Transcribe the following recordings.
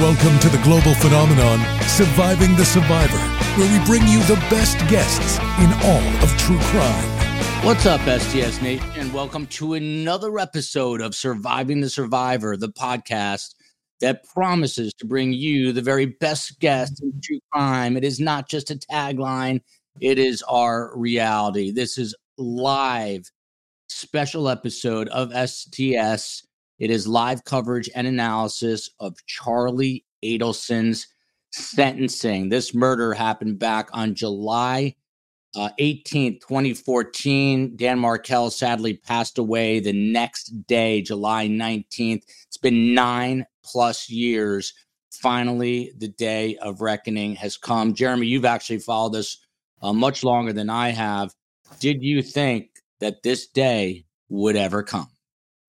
Welcome to the global phenomenon, Surviving the Survivor, where we bring you the best guests in all of true crime. What's up, STS Nation, and welcome to another episode of Surviving the Survivor, the podcast that promises to bring you the very best guests in true crime. It is not just a tagline, it is our reality. This is live special episode of STS it is live coverage and analysis of Charlie Adelson's sentencing. This murder happened back on July uh, 18th, 2014. Dan Markel sadly passed away the next day, July 19th. It's been nine plus years. Finally, the day of reckoning has come. Jeremy, you've actually followed this uh, much longer than I have. Did you think that this day would ever come?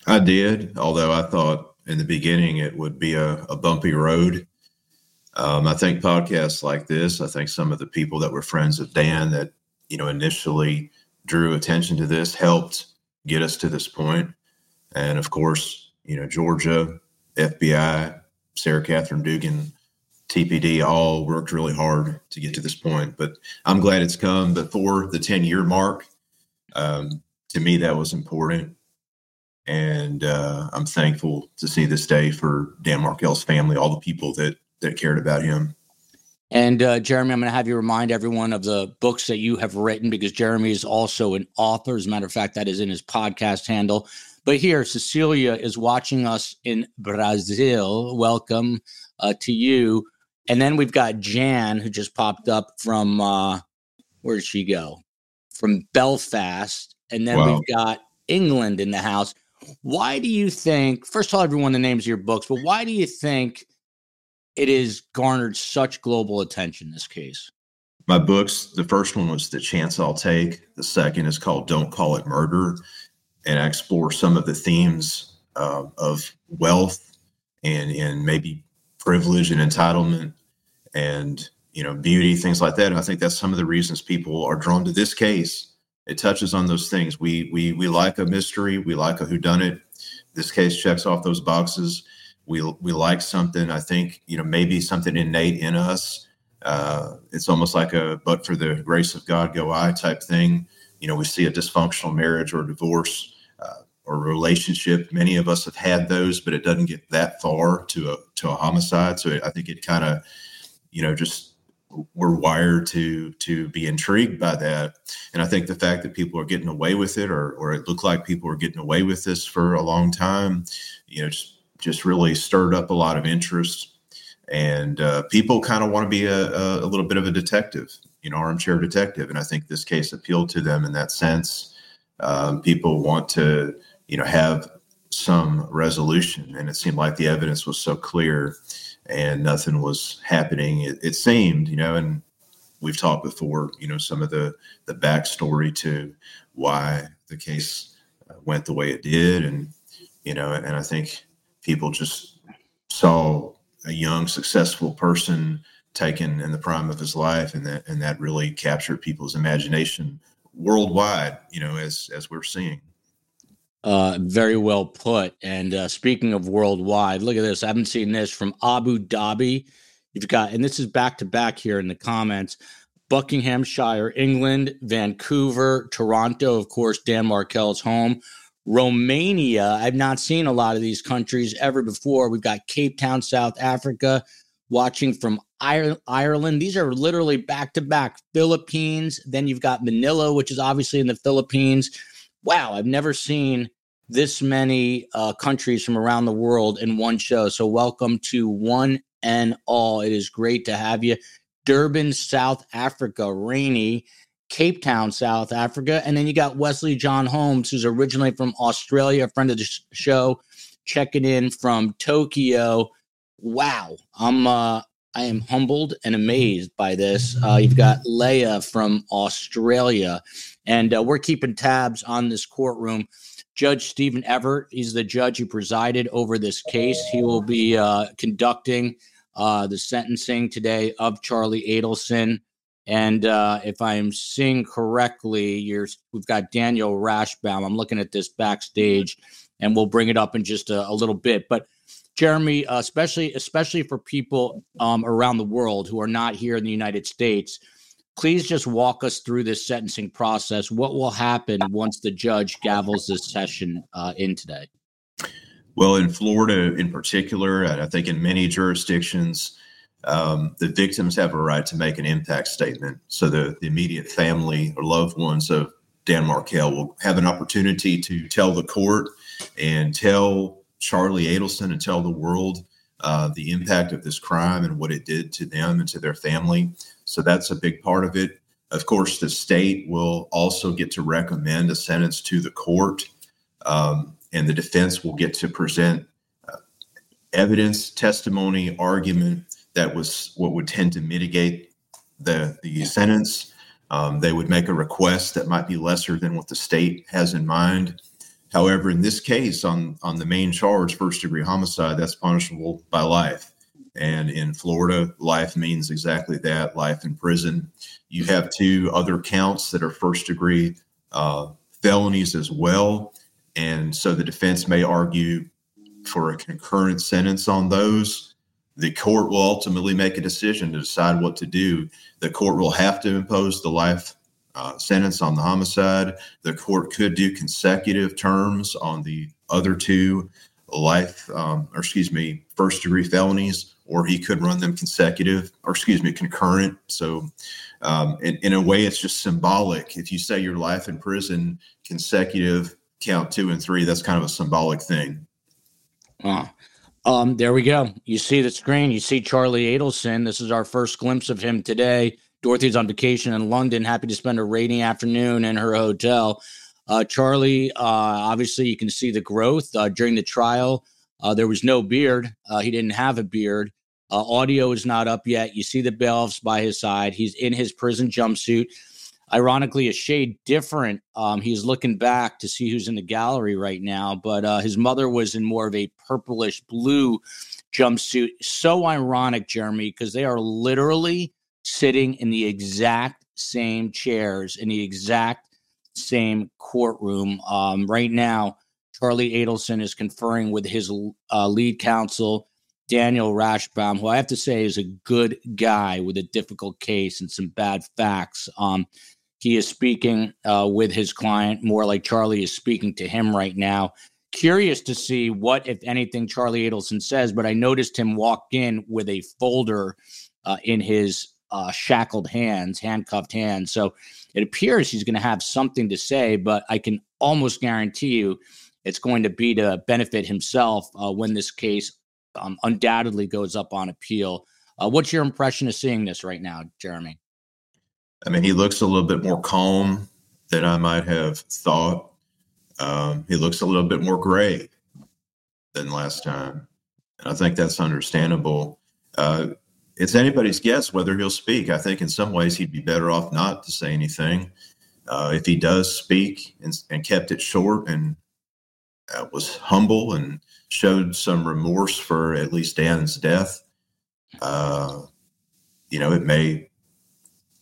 I did, although I thought in the beginning it would be a, a bumpy road. Um, I think podcasts like this, I think some of the people that were friends of Dan that, you know, initially drew attention to this helped get us to this point. And of course, you know, Georgia, FBI, Sarah Catherine Dugan, TPD all worked really hard to get to this point. But I'm glad it's come before the 10 year mark. Um, to me, that was important and uh, I'm thankful to see this day for Dan Markel's family, all the people that that cared about him. And uh, Jeremy, I'm going to have you remind everyone of the books that you have written because Jeremy is also an author. As a matter of fact, that is in his podcast handle. But here, Cecilia is watching us in Brazil. Welcome uh, to you. And then we've got Jan, who just popped up from uh, where did she go? From Belfast. And then wow. we've got England in the house. Why do you think, first of all, everyone the names of your books, but why do you think it has garnered such global attention, this case? My books, the first one was The Chance I'll Take. The second is called Don't Call It Murder. And I explore some of the themes uh, of wealth and, and maybe privilege and entitlement and you know beauty things like that and i think that's some of the reasons people are drawn to this case it touches on those things. We we we like a mystery. We like a whodunit. This case checks off those boxes. We we like something. I think you know maybe something innate in us. Uh, it's almost like a but for the grace of God go I type thing. You know, we see a dysfunctional marriage or divorce uh, or relationship. Many of us have had those, but it doesn't get that far to a to a homicide. So I think it kind of, you know, just we're wired to to be intrigued by that. And i think the fact that people are getting away with it or or it looked like people were getting away with this for a long time you know just just really stirred up a lot of interest. And uh, people kind of want to be a, a, little bit of a detective you know armchair detective. And i think this case appealed to them in that sense. Um, people want to you know have some resolution. And it seemed like the evidence was so clear and nothing was happening. It, it, seemed, you know, and we've talked before, you know, some of the the backstory to why the case uh, went the way it did, and you know, and I think people just saw a young, successful person taken in the prime of his life, and that and that really captured people's imagination worldwide, you know, as as we're seeing. Uh, very well put. And uh, speaking of worldwide, look at this. I haven't seen this from Abu Dhabi. You've got, and this is back to back here in the comments Buckinghamshire, England, Vancouver, Toronto, of course, Dan Markel's home. Romania. I've not seen a lot of these countries ever before. We've got Cape Town, South Africa, watching from Ireland. These are literally back to back. Philippines. Then you've got Manila, which is obviously in the Philippines. Wow, I've never seen this many uh, countries from around the world in one show. So, welcome to one and all. It is great to have you. Durban, South Africa, rainy. Cape Town, South Africa. And then you got Wesley John Holmes, who's originally from Australia, a friend of the show, checking in from Tokyo. Wow. I'm, uh, I am humbled and amazed by this. Uh, you've got Leah from Australia, and uh, we're keeping tabs on this courtroom. Judge Stephen Everett. He's the judge who presided over this case. He will be uh, conducting uh, the sentencing today of Charlie Adelson. And uh, if I'm seeing correctly, we've got Daniel Rashbaum. I'm looking at this backstage, and we'll bring it up in just a, a little bit. But Jeremy, especially especially for people um, around the world who are not here in the United States, please just walk us through this sentencing process. What will happen once the judge gavels this session uh, in today? Well, in Florida in particular, and I think in many jurisdictions, um, the victims have a right to make an impact statement. So the, the immediate family or loved ones of Dan Markel will have an opportunity to tell the court and tell Charlie Adelson and tell the world uh, the impact of this crime and what it did to them and to their family. So that's a big part of it. Of course, the state will also get to recommend a sentence to the court, um, and the defense will get to present uh, evidence, testimony, argument that was what would tend to mitigate the the sentence. Um, they would make a request that might be lesser than what the state has in mind. However, in this case, on on the main charge, first degree homicide, that's punishable by life. And in Florida, life means exactly that life in prison. You have two other counts that are first degree uh, felonies as well. And so the defense may argue for a concurrent sentence on those. The court will ultimately make a decision to decide what to do. The court will have to impose the life uh, sentence on the homicide. The court could do consecutive terms on the other two life, um, or excuse me, first degree felonies, or he could run them consecutive, or excuse me, concurrent. So, um, in, in a way, it's just symbolic. If you say your life in prison consecutive, count two and three, that's kind of a symbolic thing. Uh, um, there we go. You see the screen. You see Charlie Adelson. This is our first glimpse of him today. Dorothy's on vacation in London, happy to spend a rainy afternoon in her hotel. Uh, Charlie, uh, obviously, you can see the growth uh, during the trial. Uh, there was no beard. Uh, he didn't have a beard. Uh, audio is not up yet. You see the bailiffs by his side. He's in his prison jumpsuit. Ironically, a shade different. Um, he's looking back to see who's in the gallery right now, but his mother was in more of a purplish blue jumpsuit. So ironic, Jeremy, because they are literally sitting in the exact same chairs in the exact same courtroom. Um, right now, Charlie Adelson is conferring with his uh, lead counsel, Daniel Rashbaum, who I have to say is a good guy with a difficult case and some bad facts. Um, he is speaking uh, with his client more like Charlie is speaking to him right now. Curious to see what, if anything, Charlie Adelson says, but I noticed him walk in with a folder uh, in his uh, shackled hands, handcuffed hands. So it appears he's going to have something to say, but I can almost guarantee you it's going to be to benefit himself uh, when this case um, undoubtedly goes up on appeal. Uh, what's your impression of seeing this right now, Jeremy? I mean, he looks a little bit more calm than I might have thought. Um, he looks a little bit more gray than last time. And I think that's understandable. Uh, it's anybody's guess whether he'll speak. I think in some ways he'd be better off not to say anything. Uh, if he does speak and, and kept it short and uh, was humble and showed some remorse for at least Dan's death, uh, you know, it may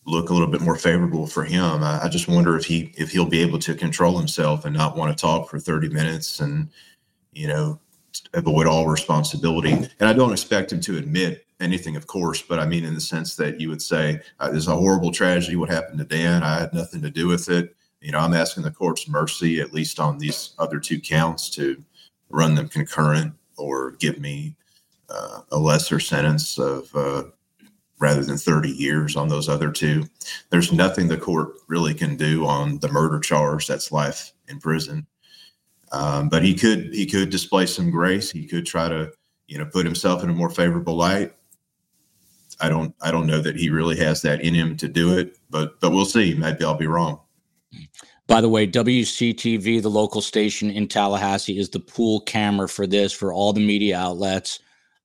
look a little bit more favorable for him. I, I, just wonder if he if he'll be able to control himself and not want to talk for 30 minutes and you know avoid all responsibility. And I don't expect him to admit anything, of course, but I mean in the sense that you would say, uh, "There's a horrible tragedy. What happened to Dan? I had nothing to do with it." You know, I'm asking the court's mercy, at least on these other two counts, to run them concurrent or give me uh, a lesser sentence of uh, rather than 30 years on those other two. There's nothing the court really can do on the murder charge. That's life in prison. Um, but he could he could display some grace. He could try to you know put himself in a more favorable light. I don't I don't know that he really has that in him to do it, but but we'll see. Maybe I'll be wrong. By the way, WCTV, the local station in Tallahassee, is the pool camera for this for all the media outlets.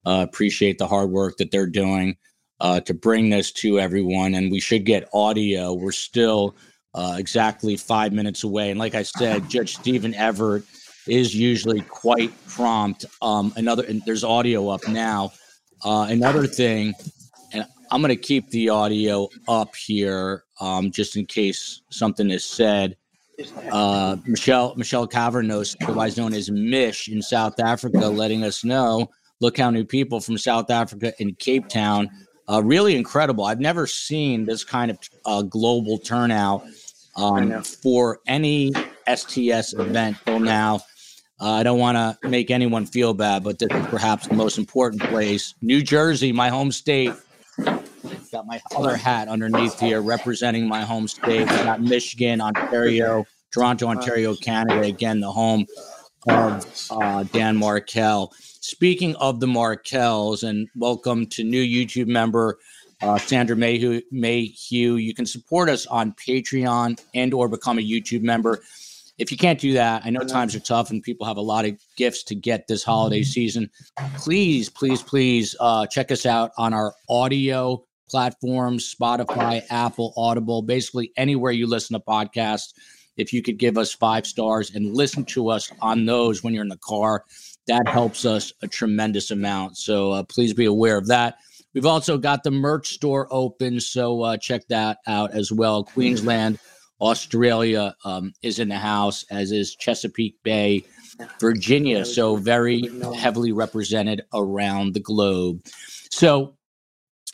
Uh, appreciate the hard work that they're doing uh, to bring this to everyone, and we should get audio. We're still uh, exactly five minutes away, and like I said, Judge Stephen Everett is usually quite prompt. Um, another, and there's audio up now. Uh, another thing and I'm going to keep the audio up here um, just in case something is said. Uh, Michelle Michelle Cavernos, otherwise known as Mish in South Africa, letting us know Look how many people from South Africa in Cape Town. Uh, really incredible. I've never seen this kind of uh, global turnout um, for any STS event till now. Uh, I don't want to make anyone feel bad, but this is perhaps the most important place. New Jersey, my home state. Got my other hat underneath here representing my home state. Got Michigan, Ontario, Toronto, Ontario, Canada. Again, the home of uh, Dan Markel. Speaking of the Markels, and welcome to new YouTube member uh, Sandra Mayhew, Mayhew. You can support us on Patreon and or become a YouTube member. If you can't do that, I know times are tough and people have a lot of gifts to get this holiday season. Please, please, please uh, check us out on our audio platforms Spotify, Apple, Audible, basically anywhere you listen to podcasts. If you could give us five stars and listen to us on those when you're in the car, that helps us a tremendous amount. So uh, please be aware of that. We've also got the merch store open, so uh, check that out as well. Queensland, Australia um, is in the house, as is Chesapeake Bay, Virginia. So very heavily represented around the globe. So,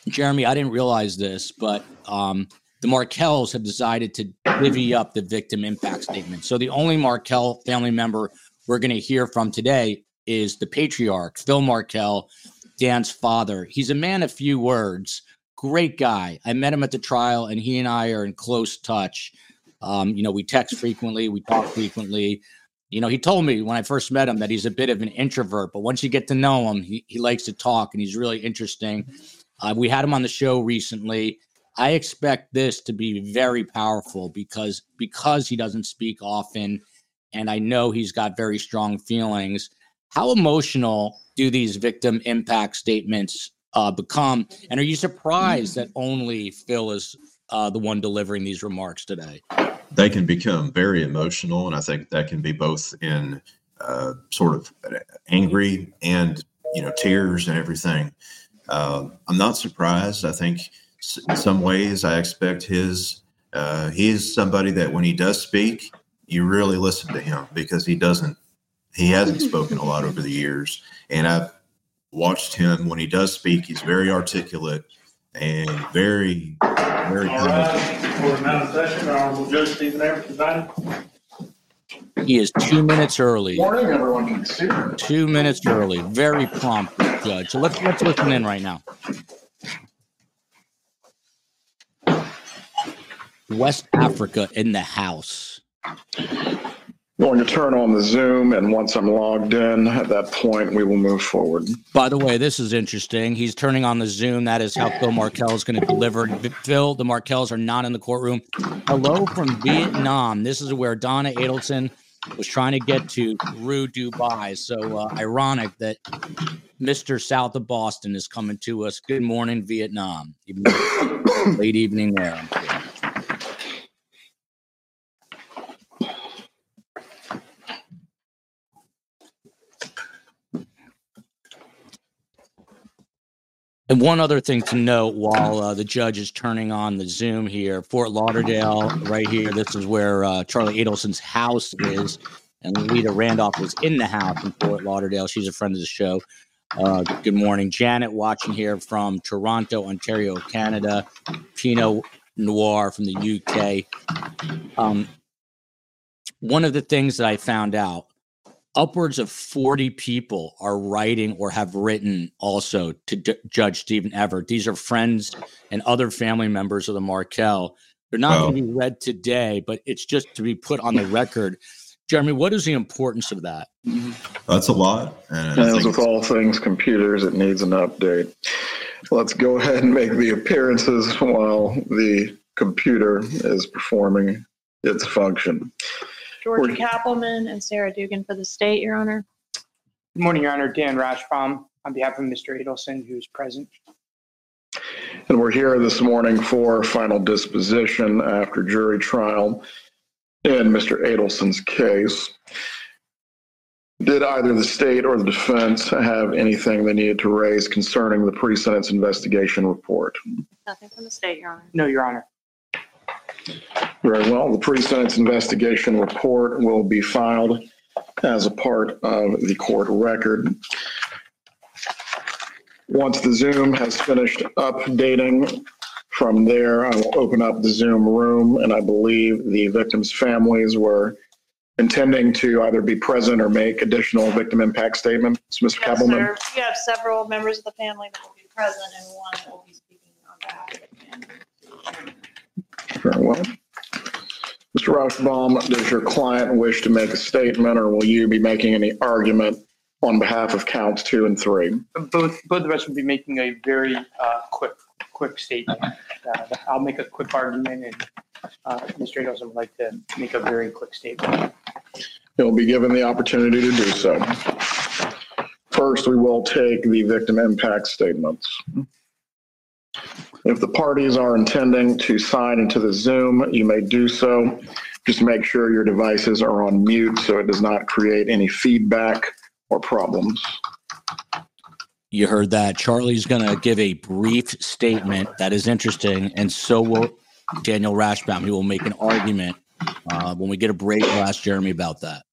Jeremy, I didn't realize this, but um, the Markels have decided to divvy up the victim impact statement. So the only Markel family member we're going to hear from today is the patriarch, Phil Markel, Dan's father. He's a man of few words, great guy. I met him at the trial, and he and I are in close touch. Um, you know, we text frequently, we talk frequently. You know, he told me when I first met him that he's a bit of an introvert, but once you get to know him, he, he likes to talk and he's really interesting. Uh, we had him on the show recently. I expect this to be very powerful because because he doesn't speak often, and I know he's got very strong feelings. How emotional do these victim impact statements uh, become? And are you surprised that only Phil is uh, the one delivering these remarks today? They can become very emotional, and I think that can be both in uh, sort of angry and you know tears and everything. Uh, I'm not surprised. I think in some ways I expect his. Uh, he is somebody that when he does speak, you really listen to him because he doesn't he hasn't spoken a lot over the years, and I've watched him when he does speak. He's very articulate and very, very. All right, for the session, Honorable Judge Stephen Everett presiding. He is two minutes early. Morning, everyone. Two minutes early. Very prompt, Judge. So let's let's listen in right now. West Africa in the house. Going to turn on the Zoom, and once I'm logged in, at that point, we will move forward. By the way, this is interesting. He's turning on the Zoom. That is how Phil Markel is going to deliver. Phil, the Markels are not in the courtroom. Hello from Vietnam. This is where Donna Adelson was trying to get to through Dubai. So uh, ironic that Mr. South of Boston is coming to us. Good morning, Vietnam. late evening there. And one other thing to note while uh, the judge is turning on the Zoom here, Fort Lauderdale, right here, this is where uh, Charlie Adelson's house is. And Lita Randolph was in the house in Fort Lauderdale. She's a friend of the show. Uh, good morning. Janet watching here from Toronto, Ontario, Canada. Pinot Noir from the UK. Um, one of the things that I found out upwards of 40 people are writing or have written also to D- Judge Stephen Everett. These are friends and other family members of the Markel. They're not going to oh. be read today, but it's just to be put on the record. Jeremy, what is the importance of that? That's a lot. And As with all things computers, it needs an update. Let's go ahead and make the appearances while the computer is performing its function. Georgia Cappleman and Sarah Dugan for the state, Your Honor. Good morning, Your Honor. Dan Rashbaum on behalf of Mr. Adelson, who's present. And we're here this morning for final disposition after jury trial in Mr. Adelson's case. Did either the state or the defense have anything they needed to raise concerning the pre-sentence investigation report? Nothing from the state, Your Honor. No, Your Honor. Very well. The pre-sentence investigation report will be filed as a part of the court record. Once the Zoom has finished updating, from there, I will open up the Zoom room, and I believe the victims' families were intending to either be present or make additional victim impact statements. Mr. Yes, Cappleman? sir. You have several members of the family that will be present and one that will be speaking on behalf of the family. Very well. Mr. Rashbaum, does your client wish to make a statement, or will you be making any argument on behalf of counts two and three? Both, both of us will be making a very uh, quick, quick statement. Uh, I'll make a quick argument and uh, Mr. Adelson would like to make a very quick statement. He'll be given the opportunity to do so. First, we will take the victim impact statements. If the parties are intending to sign into the Zoom, you may do so. Just make sure your devices are on mute so it does not create any feedback or problems. You heard that. Charlie's going to give a brief statement that is interesting, and so will Daniel Rashbaum. He will make an argument. Uh, when we get a break, we'll ask Jeremy about that.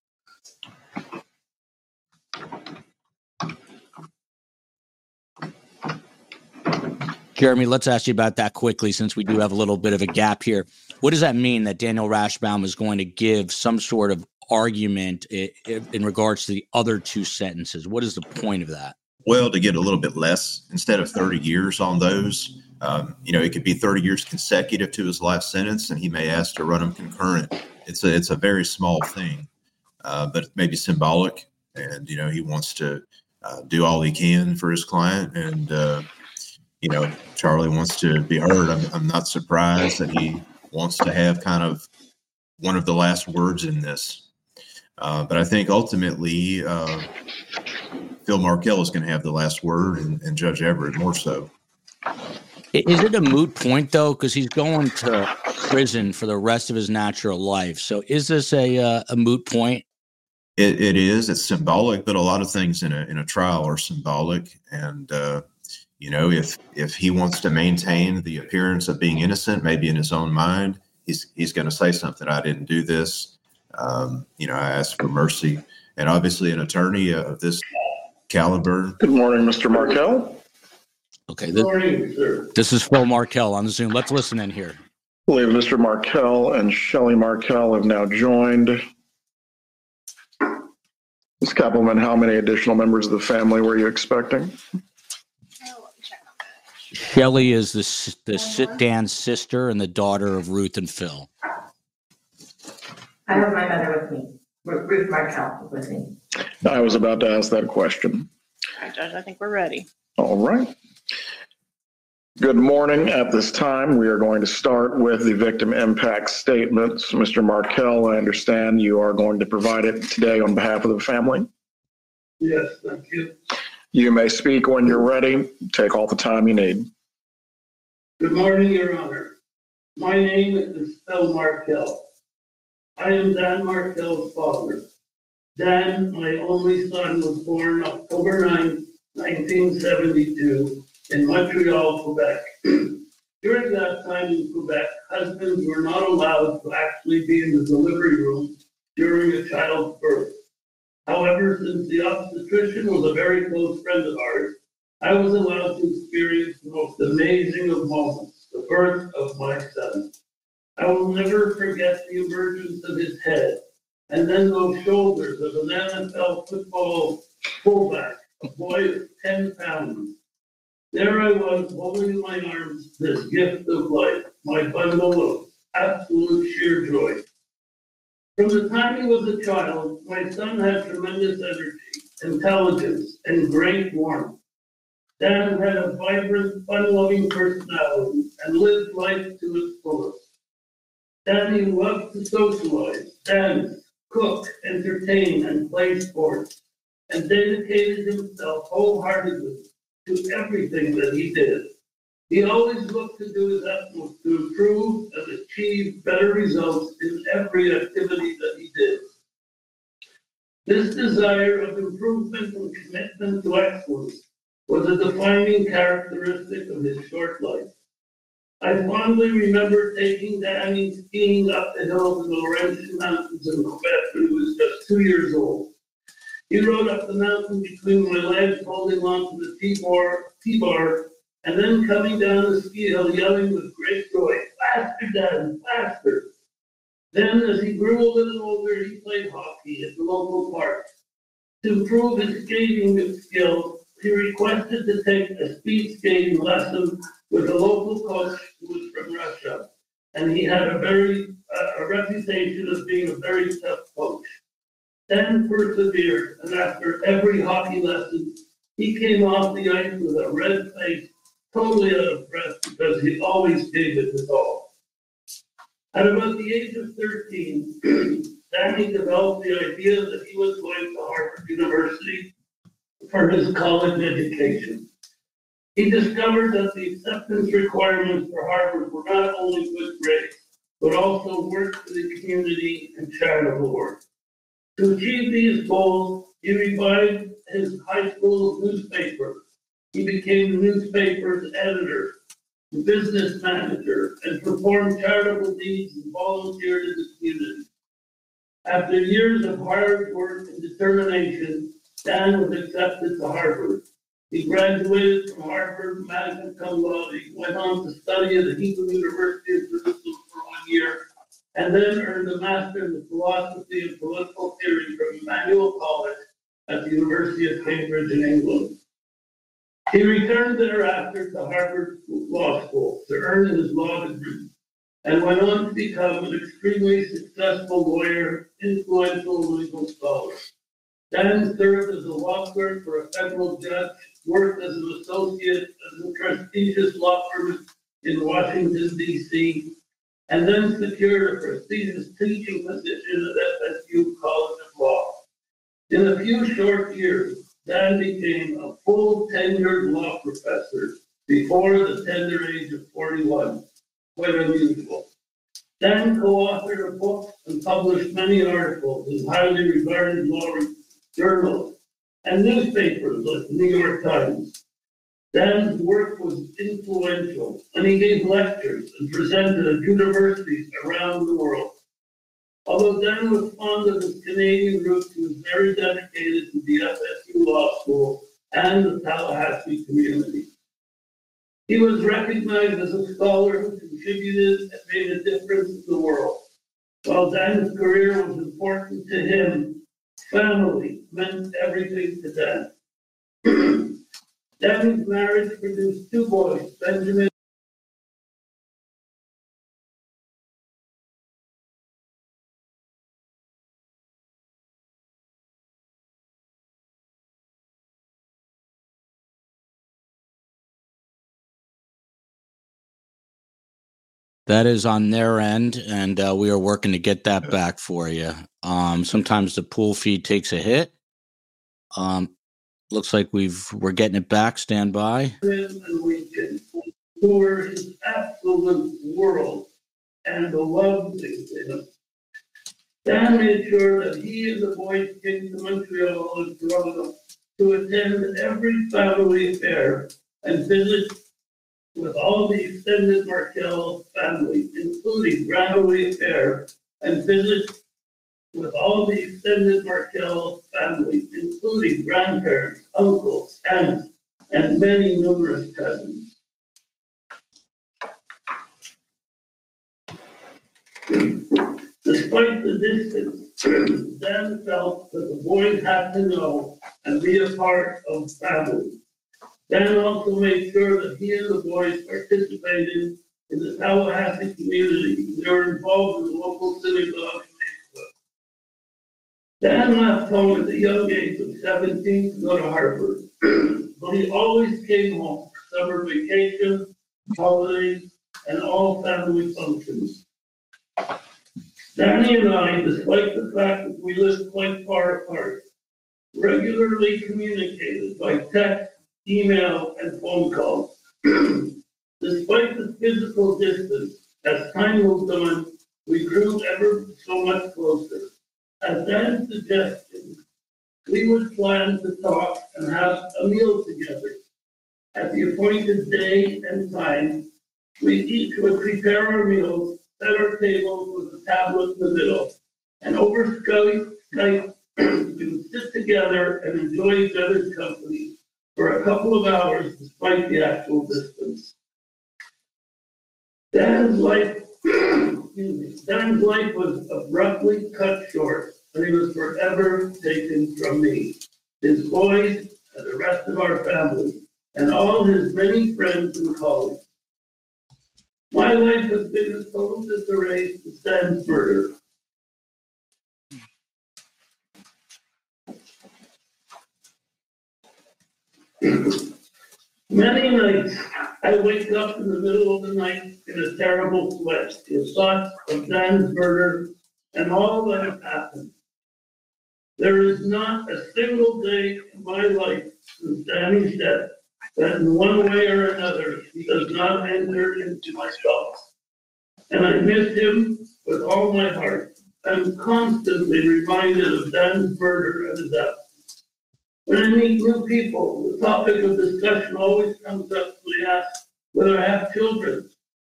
Jeremy, let's ask you about that quickly since we do have a little bit of a gap here. What does that mean that Daniel Rashbaum is going to give some sort of argument in regards to the other two sentences? What is the point of that? Well, to get a little bit less instead of 30 years on those, um, you know, it could be 30 years consecutive to his life sentence, and he may ask to run them concurrent. It's a it's a very small thing, uh, but maybe symbolic. And you know, he wants to uh, do all he can for his client, and uh, you know, Charlie wants to be heard. I'm, I'm not surprised that he wants to have kind of one of the last words in this. Uh, but I think ultimately, uh, Phil Markel is going to have the last word, and, and Judge Everett more so. Is it a moot point though? Because he's going to prison for the rest of his natural life. So is this a uh, a moot point? It, it is. It's symbolic, but a lot of things in a in a trial are symbolic. And uh, you know, if if he wants to maintain the appearance of being innocent, maybe in his own mind, he's he's going to say something. I didn't do this. Um, you know, I asked for mercy, and obviously, an attorney of this caliber Good morning, Mr. Markel. Okay, this, Morning, sir. this is Phil Markel on the Zoom. Let's listen in here. I believe Mr. Markel and Shelley Markel have now joined. Ms. Cappleman, how many additional members of the family were you expecting? Oh, let me check on that. Shelley is the s- the uh-huh. sit Dan's sister and the daughter of Ruth and Phil. I have my mother with me, Ru- Ruth Markel with me. I was about to ask that question. All right, Judge, I think we're ready. All right. Good morning. At this time, we are going to start with the victim impact statements. Mr. Markel, I understand you are going to provide it today on behalf of the family. Yes, thank you. You may speak when you're ready. Take all the time you need. Good morning, Your Honor. My name is Phil Markel. I am Dan Markel's father. Dan, my only son, was born October 9, 1972, in Montreal, Quebec. During that time in Quebec, husbands were not allowed to actually be in the delivery room during a child's birth. However, since the obstetrician was a very close friend of ours, I was allowed to experience the most amazing of moments, the birth of my son. I will never forget the emergence of his head and then those shoulders of an NFL football fullback, a boy of 10 pounds. There I was holding in my arms this gift of life, my bundle of absolute sheer joy. From the time he was a child, my son had tremendous energy, intelligence, and great warmth. Dan had a vibrant, fun-loving personality and lived life to its fullest. Danny loved to socialize, dance, cook, entertain, and play sports, and dedicated himself wholeheartedly to everything that he did. He always looked to do his utmost to improve and achieve better results in every activity that he did. This desire of improvement and commitment to excellence was a defining characteristic of his short life. I fondly remember taking Danny skiing up the hills in the Laurentian Mountains in Quebec when he was just two years old. He rode up the mountain between my legs, holding on to the T-bar, T-bar, and then coming down the ski hill yelling with great joy, faster, Dad, faster. Then, as he grew a little older, he played hockey at the local park. To improve his skating skills, he requested to take a speed skating lesson with a local coach who was from Russia. And he had a very, uh, a reputation as being a very tough coach. Dan persevered, and after every hockey lesson, he came off the ice with a red face, totally out of breath because he always gave it his all. At about the age of 13, Danny developed the idea that he was going to Harvard University for his college education. He discovered that the acceptance requirements for Harvard were not only good grades, but also work for the community and charitable work. To achieve these goals, he revived his high school newspaper. He became the newspaper's editor, the business manager, and performed charitable deeds and volunteered in the community. After years of hard work and determination, Dan was accepted to Harvard. He graduated from Harvard magna cum laude, went on to study at the Hebrew University of Jerusalem for one year, and then earned a master in philosophy and political theory from Emmanuel College at the University of Cambridge in England. He returned thereafter to Harvard Law School to earn his law degree and went on to become an extremely successful lawyer, influential legal scholar. Dan served as a law clerk for a federal judge, worked as an associate at a prestigious law firm in Washington, D.C., and then secured a prestigious teaching position at FSU College of Law. In a few short years, Dan became a full tenured law professor before the tender age of 41, quite unusual. Dan co-authored a book and published many articles in highly regarded law journals and newspapers like the New York Times. Dan's work was influential, and he gave lectures and presented at universities around the world. Although Dan was fond of his Canadian roots, he was very dedicated to the Law School and the Tallahassee community. He was recognized as a scholar who contributed and made a difference in the world. While Dan's career was important to him, family meant everything to Dan. Dan's marriage produced two boys, Benjamin That is on their end, and uh, we are working to get that back for you. Um, sometimes the pool feed takes a hit. Um, looks like we've we're getting it back. Stand by. and we can tour his absolute world and the love him. Dan made sure that he and the boys came to Montreal and Toronto to attend every family affair and visit with all the extended Markel family, including Granaway Affair, and visit with all the extended Markel family, including grandparents, uncles, aunts, and many numerous cousins. Despite the distance, Dan felt that the boys had to know and be a part of family. Dan also made sure that he and the boys participated in the Tallahassee community. They were involved in the local synagogue. Dan left home at the young age of 17 to go to Harvard, but he always came home for summer vacation, holidays, and all family functions. Danny and I, despite the fact that we lived quite far apart, regularly communicated by text email, and phone calls. Despite the physical distance, as time moved on, we grew ever so much closer. At Dan suggestion, we would plan to talk and have a meal together. At the appointed day and time, we each would prepare our meals, set our tables with a tablet in the middle, and over Skype, Skype we would sit together and enjoy each other's company for a couple of hours despite the actual distance. Dan's life, Dan's life was abruptly cut short, and he was forever taken from me, his boys, and the rest of our family, and all his many friends and colleagues. My life has been a total disarray since Dan's murder. Many nights, I wake up in the middle of the night in a terrible sweat, the thoughts of Dan's murder and all that have happened. There is not a single day in my life since Danny's death that in one way or another, he does not enter into my thoughts. And I miss him with all my heart. I'm constantly reminded of Dan's murder and his absence. When I meet new people, the topic of discussion always comes up when I ask whether I have children.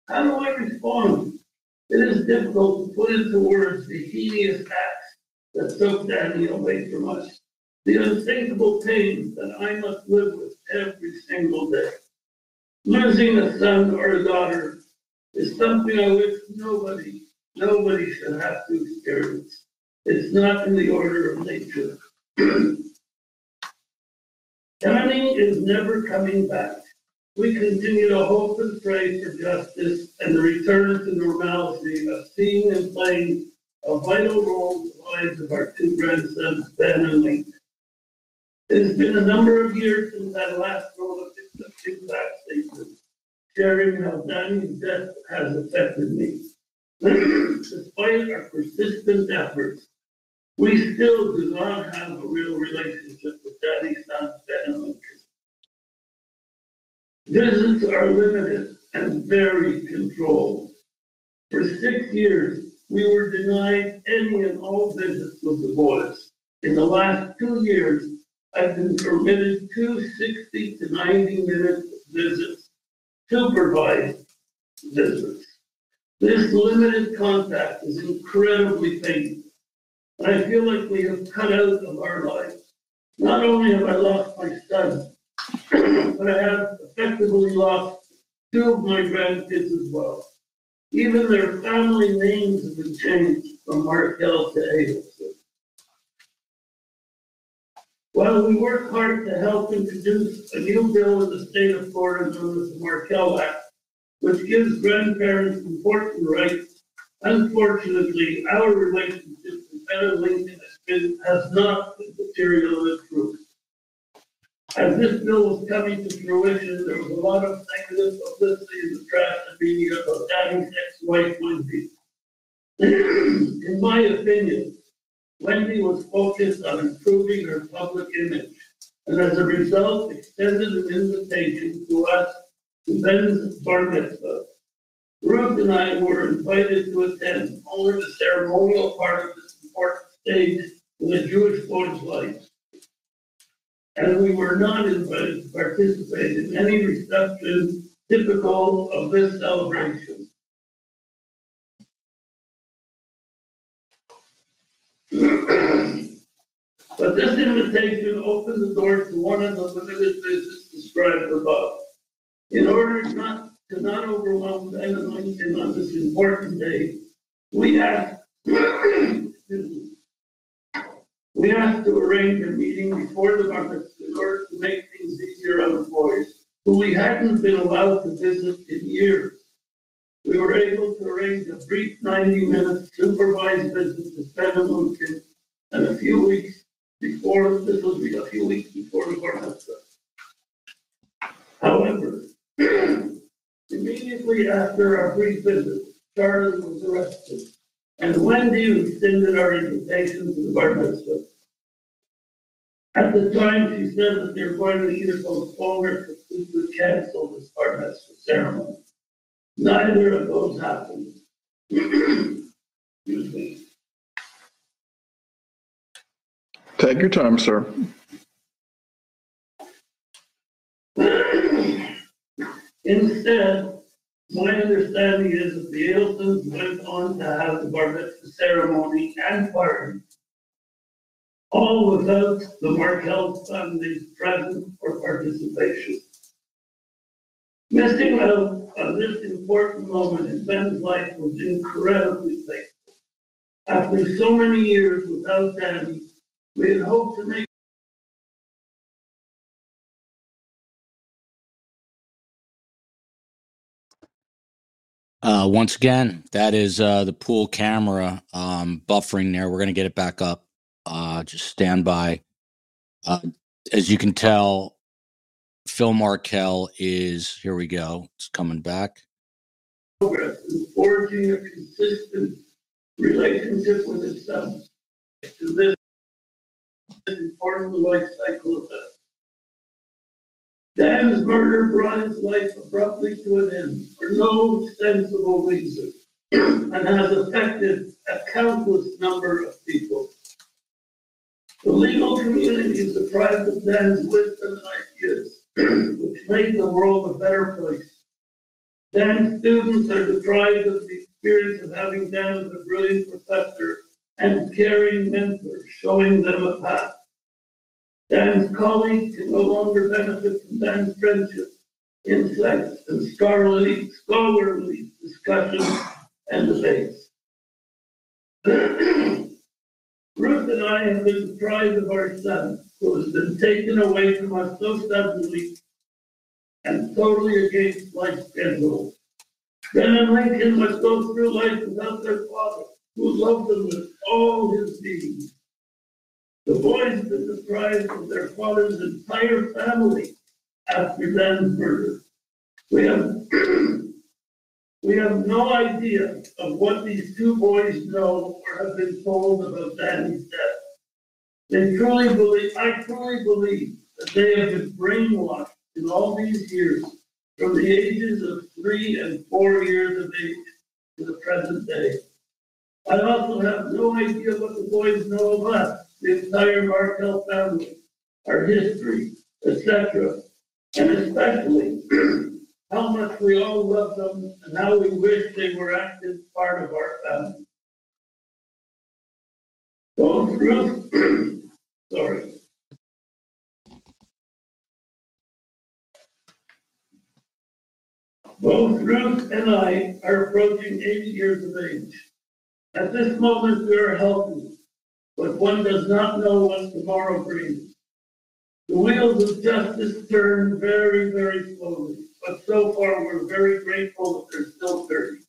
How do I respond? It is difficult to put into words the heinous acts that took Danny away from us, the unthinkable pain that I must live with every single day. Losing a son or a daughter is something I wish nobody, nobody should have to experience. It's not in the order of nature. Danny is never coming back. We continue to hope and pray for justice and the return to normalcy of seeing and playing a vital role in the lives of our two grandsons, Ben and Link. It has been a number of years since I last wrote a feedback statement, sharing how Danny's death has affected me. Despite our persistent efforts, we still do not have a real relationship Visits are limited and very controlled. For six years, we were denied any and all visits with the boys. In the last two years, I've been permitted two 60 to 90 minute visits, supervised visits. This limited contact is incredibly painful. I feel like we have cut out of our lives. Not only have I lost my son, but I have effectively lost two of my grandkids as well. Even their family names have been changed from Markel to Adelson. While we work hard to help introduce a new bill in the state of Florida known as the Markel Act, which gives grandparents important rights, unfortunately, our relationship with Ben and Lincoln has not been material improved. As this bill was coming to fruition, there was a lot of negative publicity in the press and media about Danny's ex-wife Wendi. In my opinion, Wendi was focused on improving her public image, and as a result, extended an invitation to us to Ben's bar mitzvah. Ruth and I were invited to attend only the ceremonial part of this important stage in the Jewish boy's life and we were not invited to participate in any reception typical of this celebration. But this invitation opened the door to one of the limited described above. In order not to not overwhelm Ben and on this important day, we me, we asked to arrange a meeting before the market in order to make things easier on the boys, who we hadn't been allowed to visit in years. We were able to arrange a brief ninety-minute supervised visit to Ben and and a few weeks before, this be a few weeks before the bar mitzvah. However, immediately after our brief visit, Charlie was arrested, and Wendi rescinded our invitation to the bar mitzvah. At the time, she said that they're going to either postpone or completely cancel this bar mitzvah ceremony. Neither of those happened. Excuse me. Take your time, sir. Instead, my understanding is that the Adelsons went on to have the bar mitzvah ceremony and party all without the Markel family's presence or participation. Missing out on this important moment in Ben's life was incredibly painful. After so many years without Danny, we had hoped to make Uh, once again, that is uh, the pool camera um, buffering there. We're going to get it back up. Uh, just stand by. Uh, as you can tell, Phil Markel is here. We go. It's coming back. forging a consistent relationship with itself to this important life cycle event. Dan's murder brought his life abruptly to an end for no sensible reason and has affected a countless number of people. The legal community is deprived of Dan's wisdom and ideas, which made the world a better place. Dan students are deprived of the experience of having Dan as a brilliant professor and caring mentor, showing them a path. Dan's colleagues can no longer benefit from Dan's friendship, insights, and scholarly, scholarly discussions and debates. Ruth and I have been deprived of our son, who has been taken away from us so suddenly and totally against life schedule. Ben and Lincoln must go through life without their father, who loved them with all his being. The boys have been deprived of their father's entire family after Dan's murder. We have, we have no idea of what these two boys know or have been told about Danny's death. They truly believe, I truly believe that they have been brainwashed in all these years, from the ages of three and four years of age to the present day. I also have no idea what the boys know of us, the entire Markel family, our history, etc. And especially how much we all love them and how we wish they were active part of our family. Both Ruth, sorry. Both Ruth and I are approaching 80 years of age. At this moment, we are healthy, but one does not know what tomorrow brings. The wheels of justice turn very, very slowly, but so far we're very grateful that they're still turning.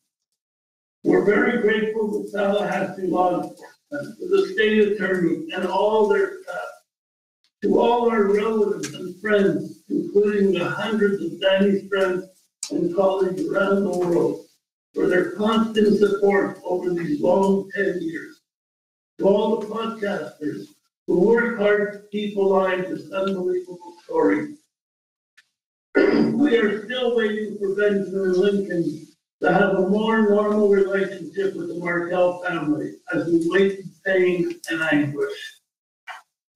We're very grateful to Tallahassee law enforcement, to the state attorney and all their staff, to all our relatives and friends, including the hundreds of Danny's friends and colleagues around the world for their constant support over these long 10 years. To all the podcasters who work hard to keep alive this unbelievable story. We are still waiting for Benjamin Lincoln to have a more normal relationship with the Markel family as we wait in pain and anguish.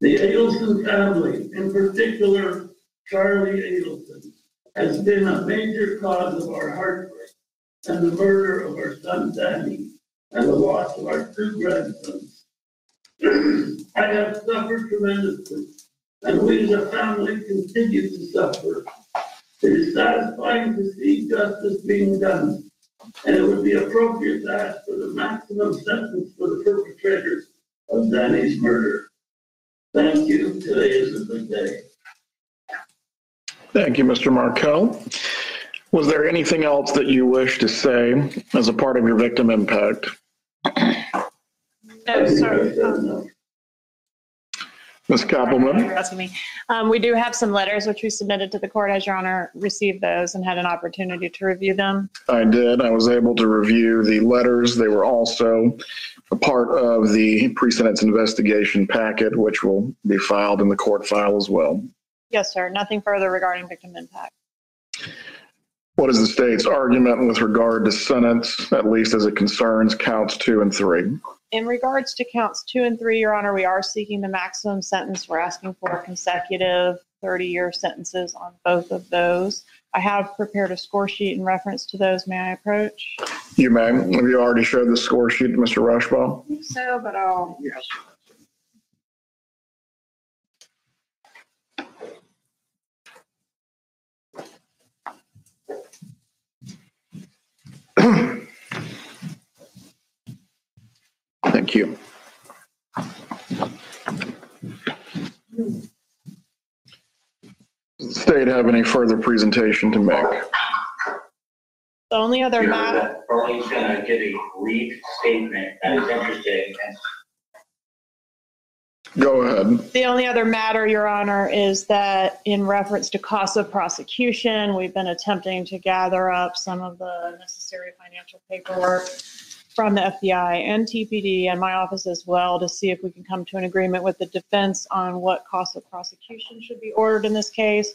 The Adelson family, in particular Charlie Adelson, has been a major cause of our heartbreak and the murder of our son Danny and the loss of our two grandsons. I have suffered tremendously, and we as a family continue to suffer. It is satisfying to see justice being done, and it would be appropriate to ask for the maximum sentence for the perpetrators of Danny's murder. Thank you. Today is a good day. Thank you, Mr. Markel. Was there anything else that you wish to say as a part of your victim impact? No, sir. Ms. Cappleman? Me. Um, We do have some letters which we submitted to the court. Has Your Honor received those and had an opportunity to review them? I did. I was able to review the letters. They were also a part of the pre-sentence investigation packet, which will be filed in the court file as well. Yes, sir. Nothing further regarding victim impact. What is the state's argument with regard to sentence, at least as it concerns counts two and three? in regards to counts two and three, Your Honor, we are seeking the maximum sentence. We're asking for consecutive 30 year sentences on both of those. I have prepared a score sheet in reference to those. May I approach? You may. Have you already showed the score sheet to Mr. Rashbaum? So, but I'll. Yes. State have any further presentation to make? The only other matter, Burley's gonna give a brief statement that is interesting and Go ahead. the only other matter, Your Honor, is that in reference to cost of prosecution, we've been attempting to gather up some of the necessary financial paperwork from the FBI and TPD and my office as well to see if we can come to an agreement with the defense on what cost of prosecution should be ordered in this case.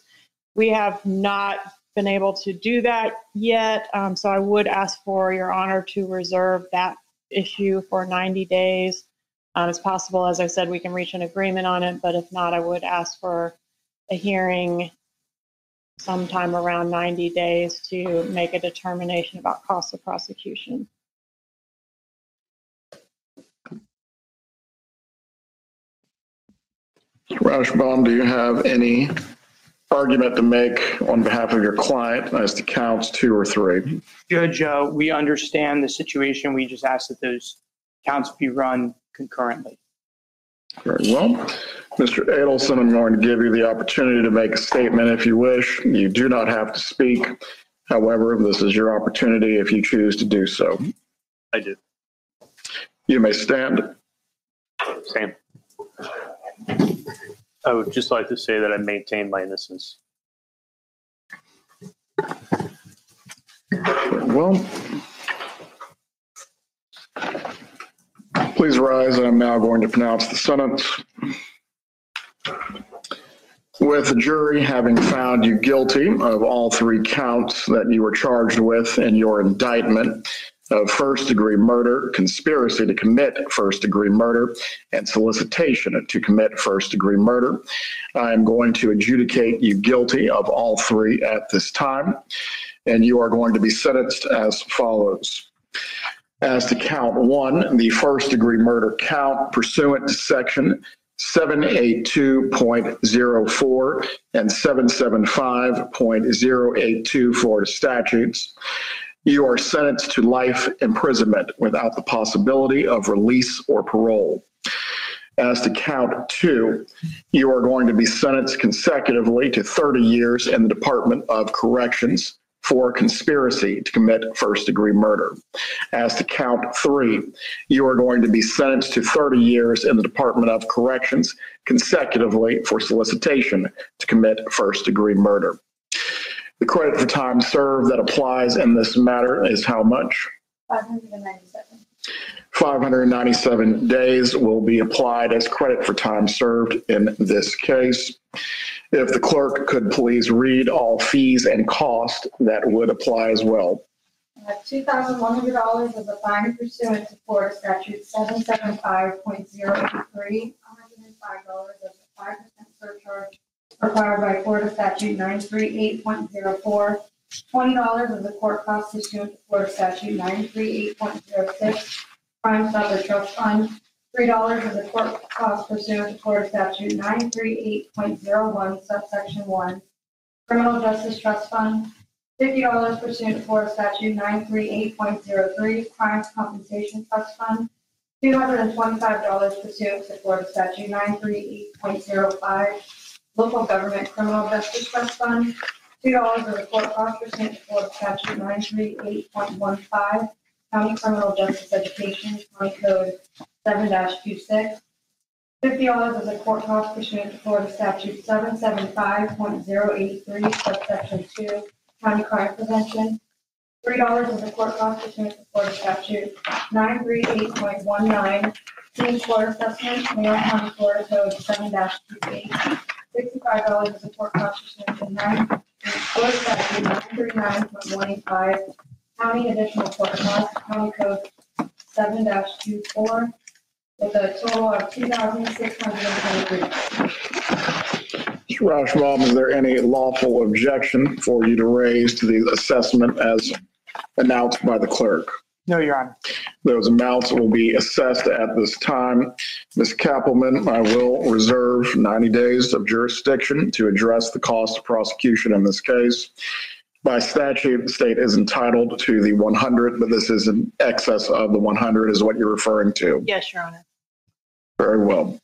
We have not been able to do that yet, um, so I would ask for Your Honor to reserve that issue for 90 days. Um, it's possible, as I said, we can reach an agreement on it, but if not, I would ask for a hearing sometime around 90 days to make a determination about cost of prosecution. Mr. Rashbaum, do you have any argument to make on behalf of your client as to counts two or three? Judge, uh, we understand the situation. We just ask that those counts be run concurrently. Very well. Mr. Adelson, I'm going to give you the opportunity to make a statement if you wish. You do not have to speak. However, this is your opportunity if you choose to do so. I do. You may stand. Same. I would just like to say that I maintain my innocence. Well, please rise. I'm now going to pronounce the sentence. With the jury having found you guilty of all three counts that you were charged with in your indictment of first degree murder, conspiracy to commit first degree murder, and solicitation to commit first degree murder, I am going to adjudicate you guilty of all three at this time, and you are going to be sentenced as follows. As to count one, the first degree murder count pursuant to section 782.04 and 775.082 Florida statutes, you are sentenced to life imprisonment without the possibility of release or parole. As to count two, you are going to be sentenced consecutively to 30 years in the Department of Corrections for conspiracy to commit first degree murder. As to count three, you are going to be sentenced to 30 years in the Department of Corrections consecutively for solicitation to commit first degree murder. The credit for time served that applies in this matter is how much? 597. 597 days will be applied as credit for time served in this case. If the clerk could please read all fees and cost that would apply as well. Uh, $2,100 as a fine pursuant to Florida statute 775.083, $105 as a 5% surcharge required by Florida Statute 938.04, $20 of the court cost pursuant to Florida Statute 938.06, Crime Stopper Trust Fund, $3 of the court cost pursuant to Florida Statute 938.01, subsection 1, Criminal Justice Trust Fund, $50 pursuant to Florida Statute 938.03, Crimes Compensation Trust Fund, $225 pursuant to Florida Statute 938.05, Local Government Criminal Justice Trust Fund, two dollars as a court cost pursuant to Florida statute nine three eight point one five, County Criminal Justice Education, County Code seven 26 Fifty dollars as a court cost pursuant to Florida statute seven seven five point zero eight three, subsection two, county crime prevention. Three dollars is the court cost pursuant to Florida statute nine three eight point one nine, teen court assessment, Mayor County, Florida Code seven two eight. Sixty-five dollars to Florida statute nine five, county additional court cost, county code seven 24 with a total of two thousand six hundred and twenty-three. Mr. Rashbaum, is there any lawful objection for you to raise to the assessment as announced by the clerk? No, Your Honor. Those amounts will be assessed at this time. Ms. Cappleman, I will reserve 90 days of jurisdiction to address the cost of prosecution in this case. By statute, the state is entitled to the 100, but this is in excess of the 100 is what you're referring to. Yes, Your Honor. Very well.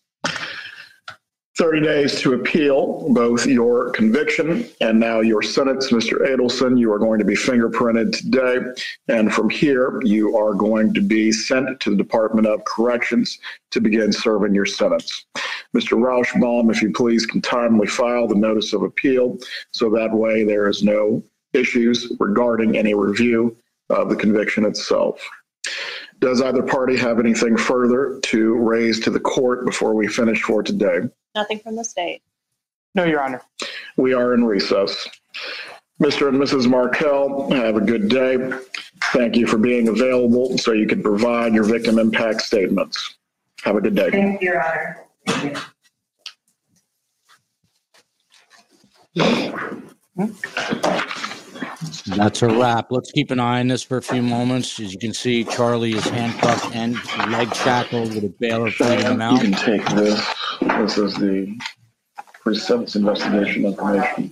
30 days to appeal both your conviction and now your sentence. Mr. Adelson, you are going to be fingerprinted today. And from here, you are going to be sent to the Department of Corrections to begin serving your sentence. Mr. Rashbaum, if you please can timely file the notice of appeal so that way there is no issues regarding any review of the conviction itself. Does either party have anything further to raise to the court before we finish for today? Nothing from the state. No, Your Honor. We are in recess. Mr. and Mrs. Markel, have a good day. Thank you for being available so you can provide your victim impact statements. Have a good day. Thank you, Your Honor. Thank you. Hmm? That's a wrap. Let's keep an eye on this for a few moments. As you can see, Charlie is handcuffed and leg shackled with a bailiff leading him You can take this. This is the pre-sentence investigation information.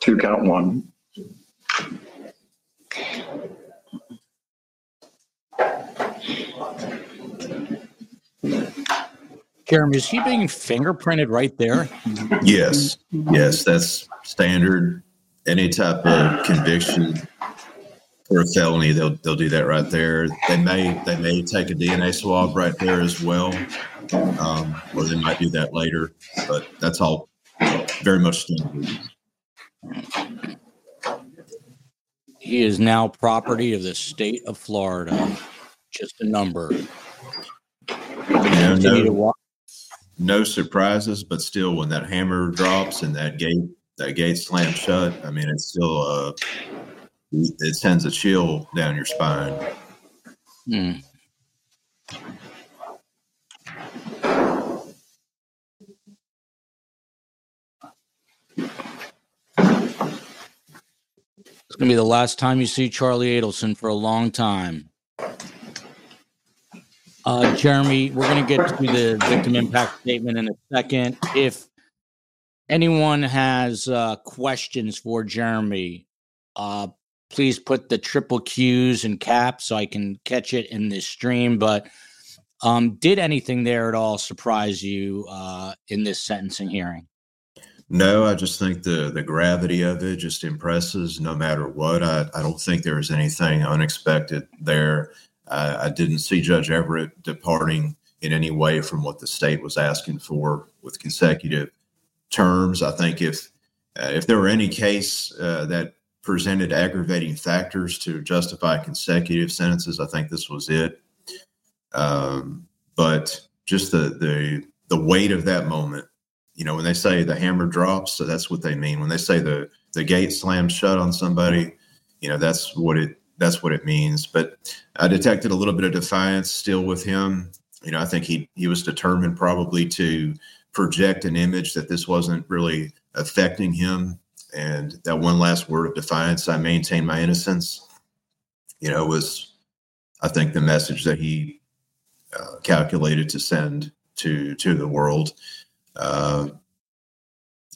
Two count one. Jeremy, is he being fingerprinted right there? Yes, yes, that's standard. Any type of conviction for a felony, they'll they'll do that right there. They may they may take a DNA swab right there as well, um, or they might do that later. But that's all very much standard. He is now property of the state of Florida. Just a number. You know, Continue to no, no surprises, but still, when that hammer drops and that gate that gate slams shut, I mean, it's still uh, it sends a chill down your spine. Hmm. It's gonna be the last time you see Charlie Adelson for a long time. Uh, Jeremy, we're gonna get to the victim impact statement in a second. If anyone has uh, questions for Jeremy, uh, please put the triple Q's in caps so I can catch it in this stream. But um, did anything there at all surprise you uh, in this sentencing hearing? No, I just think the the gravity of it just impresses no matter what. I, I don't think there was anything unexpected there. I, didn't see Judge Everett departing in any way from what the state was asking for with consecutive terms. I think if uh, if there were any case uh, that presented aggravating factors to justify consecutive sentences, I think this was it. Um, but just the the the weight of that moment you know when they say the hammer drops so that's what they mean. When they say the the gate slams shut on somebody you know that's what it that's what it means. But i detected a little bit of defiance still with him. You know i think he he was determined probably to project an image that this wasn't really affecting him. And that one last word of defiance i maintain my innocence you know was i think the message that he uh, calculated to send to to the world uh,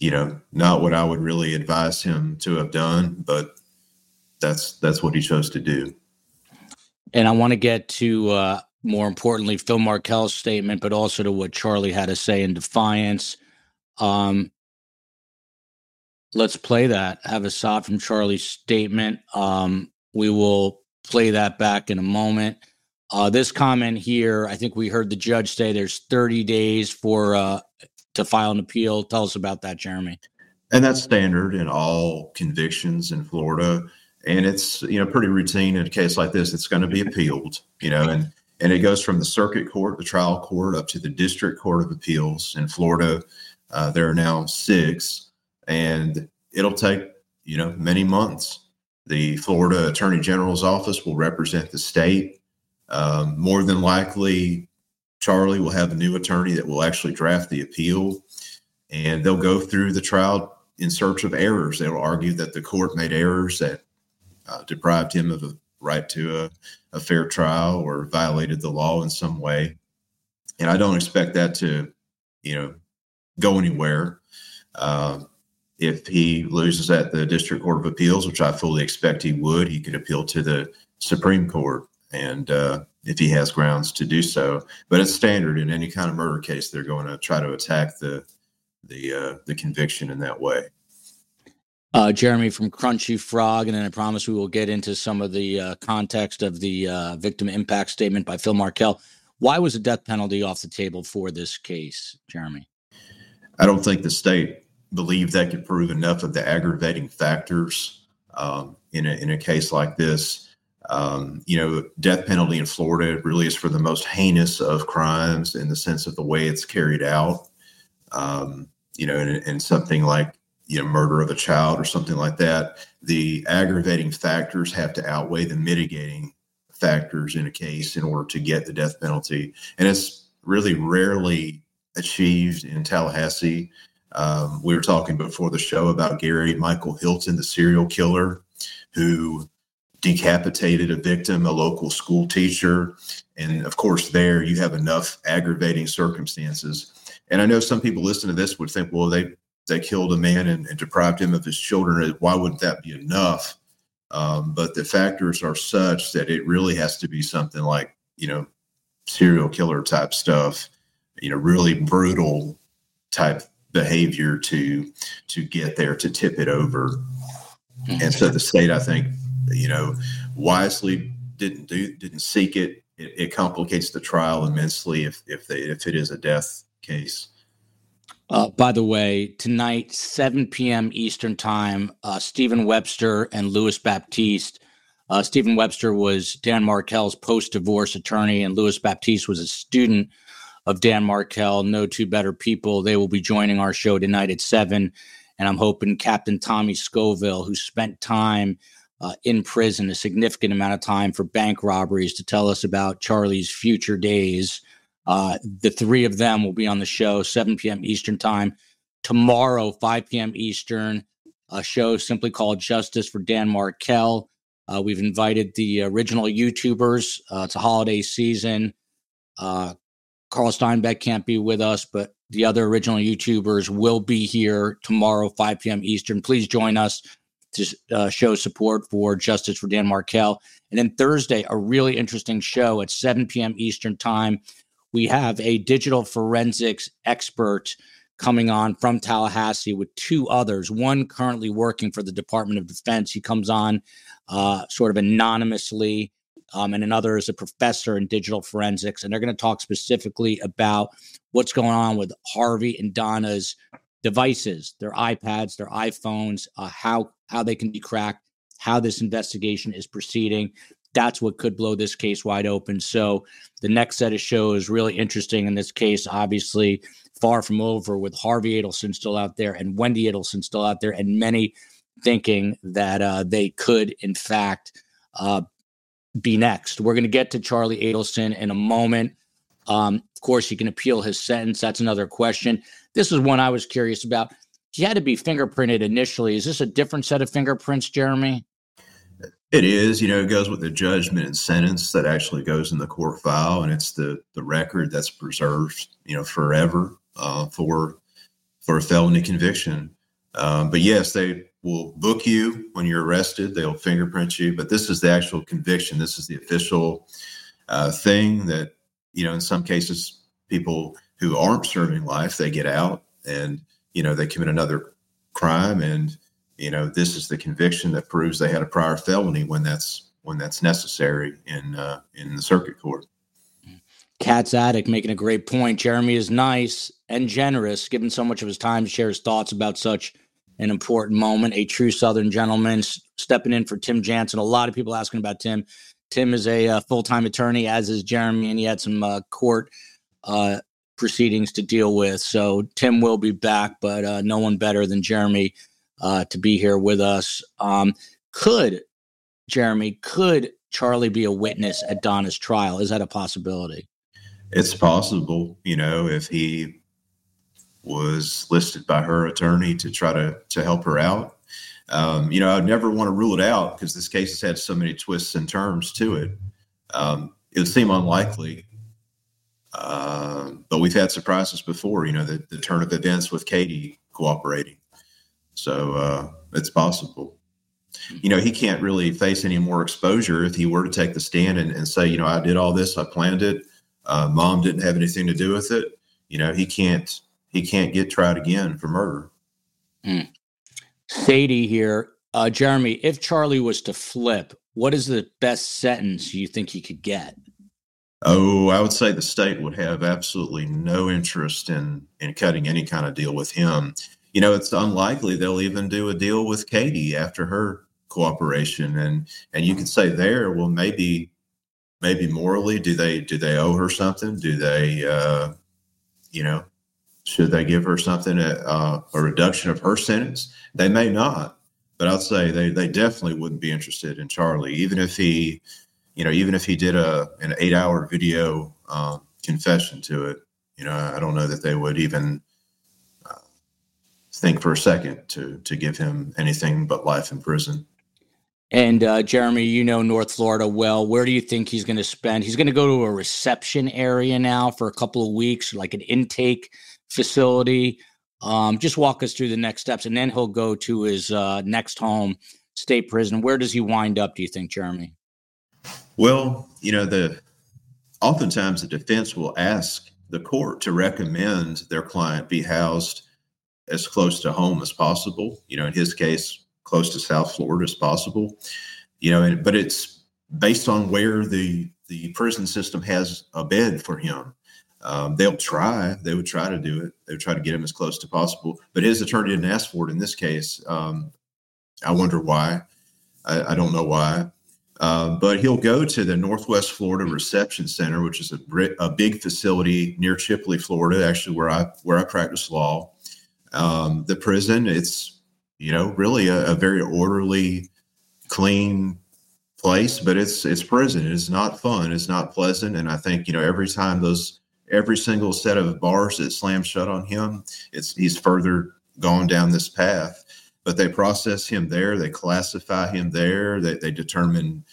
you know, not what I would really advise him to have done, but that's that's what he chose to do. And I want to get to uh, more importantly Phil Markel's statement, but also to what Charlie had to say in defiance. Um, let's play that. Have a shot from Charlie's statement. Um, we will play that back in a moment. Uh, this comment here, I think we heard the judge say there's 30 days for uh, to file an appeal. Tell us about that, Jeremy. And that's standard in all convictions in Florida. And it's, you know, pretty routine in a case like this. It's going to be appealed, you know, and and it goes from the circuit court, the trial court, up to the district court of appeals in Florida. Uh, there are now six, and it'll take, you know, many months. The Florida Attorney General's office will represent the state. Um, more than likely, Charlie will have a new attorney that will actually draft the appeal, and they'll go through the trial in search of errors. They'll argue that the court made errors that uh, deprived him of a right to a, a fair trial or violated the law in some way. And I don't expect that to, you know, go anywhere. Uh, if he loses at the District Court of Appeals, which I fully expect he would, he could appeal to the Supreme Court. And uh, if he has grounds to do so, but it's standard in any kind of murder case, they're going to try to attack the the uh, the conviction in that way. Uh, Jeremy from Crunchy Frog, and then I promise we will get into some of the uh, context of the uh, victim impact statement by Phil Markel. Why was the death penalty off the table for this case, Jeremy? I don't think the state believed they could prove enough of the aggravating factors um, in a in a case like this. Um, you know, death penalty in Florida really is for the most heinous of crimes in the sense of the way it's carried out. Um, you know, and, and something like you know murder of a child or something like that the aggravating factors have to outweigh the mitigating factors in a case in order to get the death penalty and it's really rarely achieved in tallahassee um, we were talking before the show about gary michael hilton the serial killer who decapitated a victim a local school teacher and of course there you have enough aggravating circumstances and i know some people listen to this would think well they they killed a man and, and, deprived him of his children. Why wouldn't that be enough? Um, but the factors are such that it really has to be something like, you know, serial killer type stuff, you know, really brutal type behavior to to get there to tip it over. And so the state, I think, you know, wisely didn't do didn't seek it. It, it complicates the trial immensely if if they if it is a death case. Uh, by the way, tonight, 7 p.m. Eastern Time, uh, Stephen Webster and Louis Baptiste. Uh, Stephen Webster was Dan Markel's post divorce attorney, and Louis Baptiste was a student of Dan Markel. No two better people. They will be joining our show tonight at 7. And I'm hoping Captain Tommy Scoville, who spent time uh, in prison, a significant amount of time for bank robberies, to tell us about Charlie's future days uh, the three of them will be on the show 7 p.m. Eastern Time. Tomorrow, 5 p.m. Eastern, a show simply called Justice for Dan Markel. Uh, we've invited the original YouTubers. Uh, it's a holiday season. Uh, Carl Steinbeck can't be with us, but the other original YouTubers will be here tomorrow, 5 p.m. Eastern. Please join us to uh, show support for Justice for Dan Markel. And then Thursday, a really interesting show at 7 p.m. Eastern Time we have a digital forensics expert coming on from Tallahassee with two others, one currently working for the Department of Defense. He comes on uh, sort of anonymously, um, and another is a professor in digital forensics. And they're going to talk specifically about what's going on with Harvey and Donna's devices, their iPads, their iPhones, uh, how how they can be cracked, how this investigation is proceeding that's what could blow this case wide open. So the next set of shows really interesting in this case. Obviously, far from over with Harvey Adelson still out there and Wendi Adelson still out there, and many thinking that uh, they could, in fact, uh, be next. We're going to get to Charlie Adelson in a moment. Um, of course, he can appeal his sentence. That's another question. This is one I was curious about. He had to be fingerprinted initially. Is this a different set of fingerprints, Jeremy? It is, you know, it goes with the judgment and sentence that actually goes in the court file, and it's the the record that's preserved, you know, forever uh, for for a felony conviction. Um, but yes, they will book you when you're arrested. They'll fingerprint you, but this is the actual conviction. This is the official uh, thing that you know. In some cases, people who aren't serving life they get out and you know they commit another crime and you know, this is the conviction that proves they had a prior felony when that's when that's necessary in uh, in the circuit court. Cat's Attic making a great point. Jeremy is nice and generous, given so much of his time to share his thoughts about such an important moment. A true Southern gentleman stepping in for Tim Jansen. A lot of people asking about Tim. Tim is a uh, full time attorney, as is Jeremy, and he had some uh, court uh, proceedings to deal with. So Tim will be back, but uh, no one better than Jeremy uh, to be here with us. Um, could Jeremy, could Charlie be a witness at Donna's trial? Is that a possibility? It's possible, you know, if he was listed by her attorney to try to to help her out. Um, you know, I'd never want to rule it out because this case has had so many twists and turns to it. Um, it would seem unlikely, uh, but we've had surprises before. You know, the, the turn of events with Katie cooperating, so uh, it's possible. You know, he can't really face any more exposure if he were to take the stand and, and say, you know, I did all this, I planned it. Uh, mom didn't have anything to do with it. You know, he can't he can't get tried again for murder. Mm. Sadie here. Uh, Jeremy, if Charlie was to flip, what is the best sentence you think he could get? Oh, I would say the state would have absolutely no interest in in cutting any kind of deal with him. You know, it's unlikely they'll even do a deal with Katie after her cooperation, and and you could say there, well, maybe maybe morally, do they do they owe her something? Do they, uh, you know, should they give her something, uh, a reduction of her sentence? They may not, but I'd say they, they definitely wouldn't be interested in Charlie, even if he, you know, even if he did a an eight hour video um, confession to it. You know, I don't know that they would even uh, think for a second to to give him anything but life in prison. And uh, Jeremy, you know North Florida well. Where do you think he's going to spend? He's going to go to a reception area now for a couple of weeks, like an intake facility. Um, just walk us through the next steps, and then he'll go to his uh, next home, state prison. Where does he wind up? Do you think, Jeremy? Well, you know the oftentimes the defense will ask the court to recommend their client be housed as close to home as possible. You know, in his case, close to South Florida as possible. You know, and, but it's based on where the the prison system has a bed for him. Um, they'll try. They would try to do it. They would try to get him as close to possible. But his attorney didn't ask for it in this case. Um, I wonder why. I, I don't know why. Uh, but he'll go to the Northwest Florida Reception Center, which is a, a big facility near Chipley, Florida, actually where I where I practice law. Um, the prison, it's you know really a, a very orderly, clean place, but it's it's prison. It's not fun. It's not pleasant. And I think you know every time those every single set of bars that slam shut on him, it's he's further gone down this path. But they process him there, they classify him there, they, they determine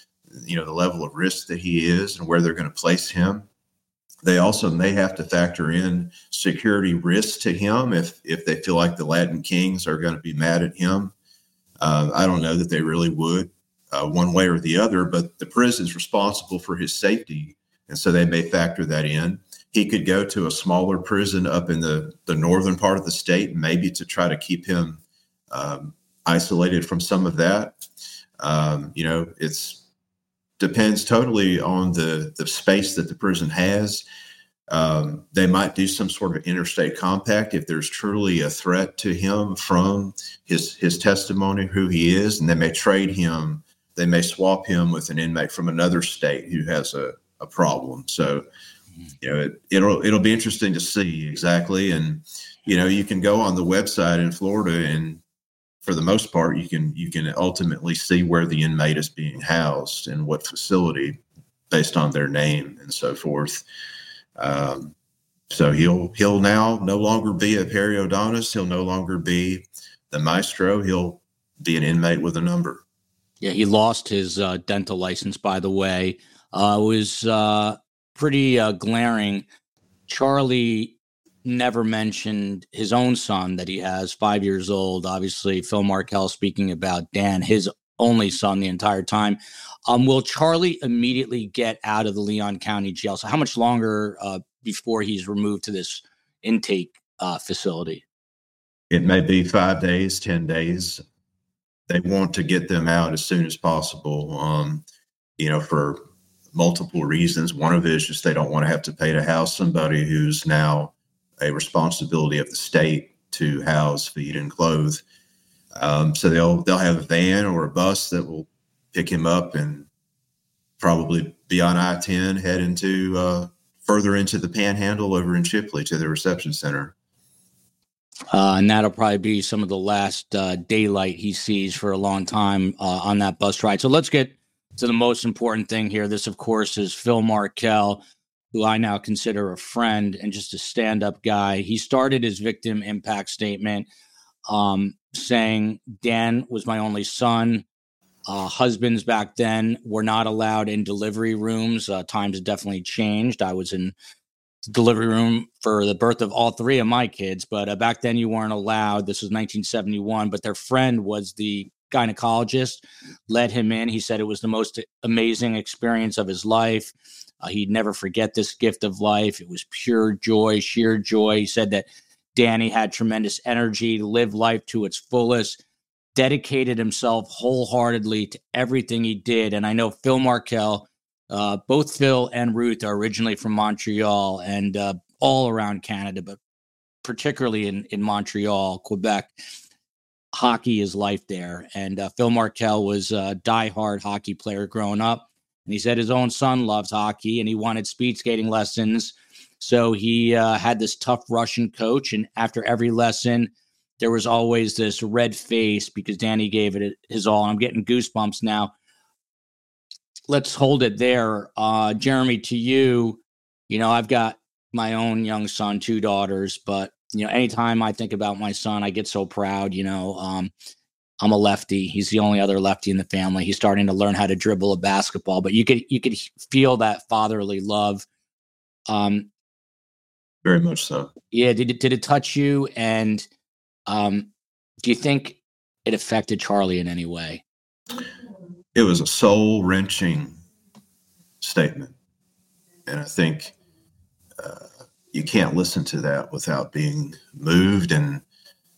you know the level of risk that he is and where they're going to place him. They also may have to factor in security risks to him if if they feel like the Latin Kings are going to be mad at him. Uh, I don't know that they really would, uh, one way or the other. But the prison is responsible for his safety, and so they may factor that in he could go to a smaller prison up in the, the northern part of the state, maybe to try to keep him um, isolated from some of that. Um, you know, it's depends totally on the the space that the prison has. Um, they might do some sort of interstate compact if there's truly a threat to him from his his testimony, who he is, and they may trade him. They may swap him with an inmate from another state who has a, a problem. So you know, it, it'll it'll be interesting to see exactly. And you know, you can go on the website in Florida, and for the most part, you can you can ultimately see where the inmate is being housed and what facility, based on their name and so forth. Um, so he'll he'll now no longer be a periodontist. He'll no longer be the maestro. He'll be an inmate with a number. Yeah, he lost his uh, dental license, by the way. Uh, was uh, pretty uh, glaring. Charlie never mentioned his own son that he has, five years old. Obviously, Phil Markel speaking about Dan, his only son the entire time. Um, will Charlie immediately get out of the Leon County Jail? So, how much longer uh, before he's removed to this intake uh, facility? It may be five days, 10 days. They want to get them out as soon as possible, um, you know, for multiple reasons. One of it is just they don't want to have to pay to house somebody who's now a responsibility of the state to house, feed, and clothe. Um, so they'll they'll have a van or a bus that will pick him up and probably be on I ten, head into uh, further into the Panhandle over in Chipley to the reception center. Uh, and that'll probably be some of the last uh, daylight he sees for a long time uh, on that bus ride. So let's get to the most important thing here. This, of course, is Phil Markel, who I now consider a friend and just a stand up guy. He started his victim impact statement. Um, saying Dan was my only son. Uh, husbands back then were not allowed in delivery rooms. Uh, times definitely changed. I was in delivery room for the birth of all three of my kids, but uh, back then you weren't allowed. This was 1971, but their friend was the gynecologist, let him in. He said it was the most amazing experience of his life. Uh, he'd never forget this gift of life. It was pure joy, sheer joy. He said that Danny had tremendous energy, lived life to its fullest dedicated himself wholeheartedly to everything he did. And I know Phil Markel, uh, both Phil and Ruth are originally from Montreal and uh, all around Canada, but particularly in, in Montreal, Quebec. Hockey is life there. And uh, Phil Markel was a diehard hockey player growing up. And he said his own son loves hockey and he wanted speed skating lessons. So he uh, had this tough Russian coach. And after every lesson, there was always this red face because Danny gave it his all. I'm getting goosebumps now. Let's hold it there. Uh, Jeremy, to you, you know, I've got my own young son, two daughters, but you know, anytime I think about my son, I get so proud. You know, um, I'm a lefty. He's the only other lefty in the family. He's starting to learn how to dribble a basketball, but you could you could feel that fatherly love. Um, Very much so. Yeah. Did it did it touch you? And um, do you think it affected Charlie in any way? It was a soul wrenching statement. And I think uh, you can't listen to that without being moved and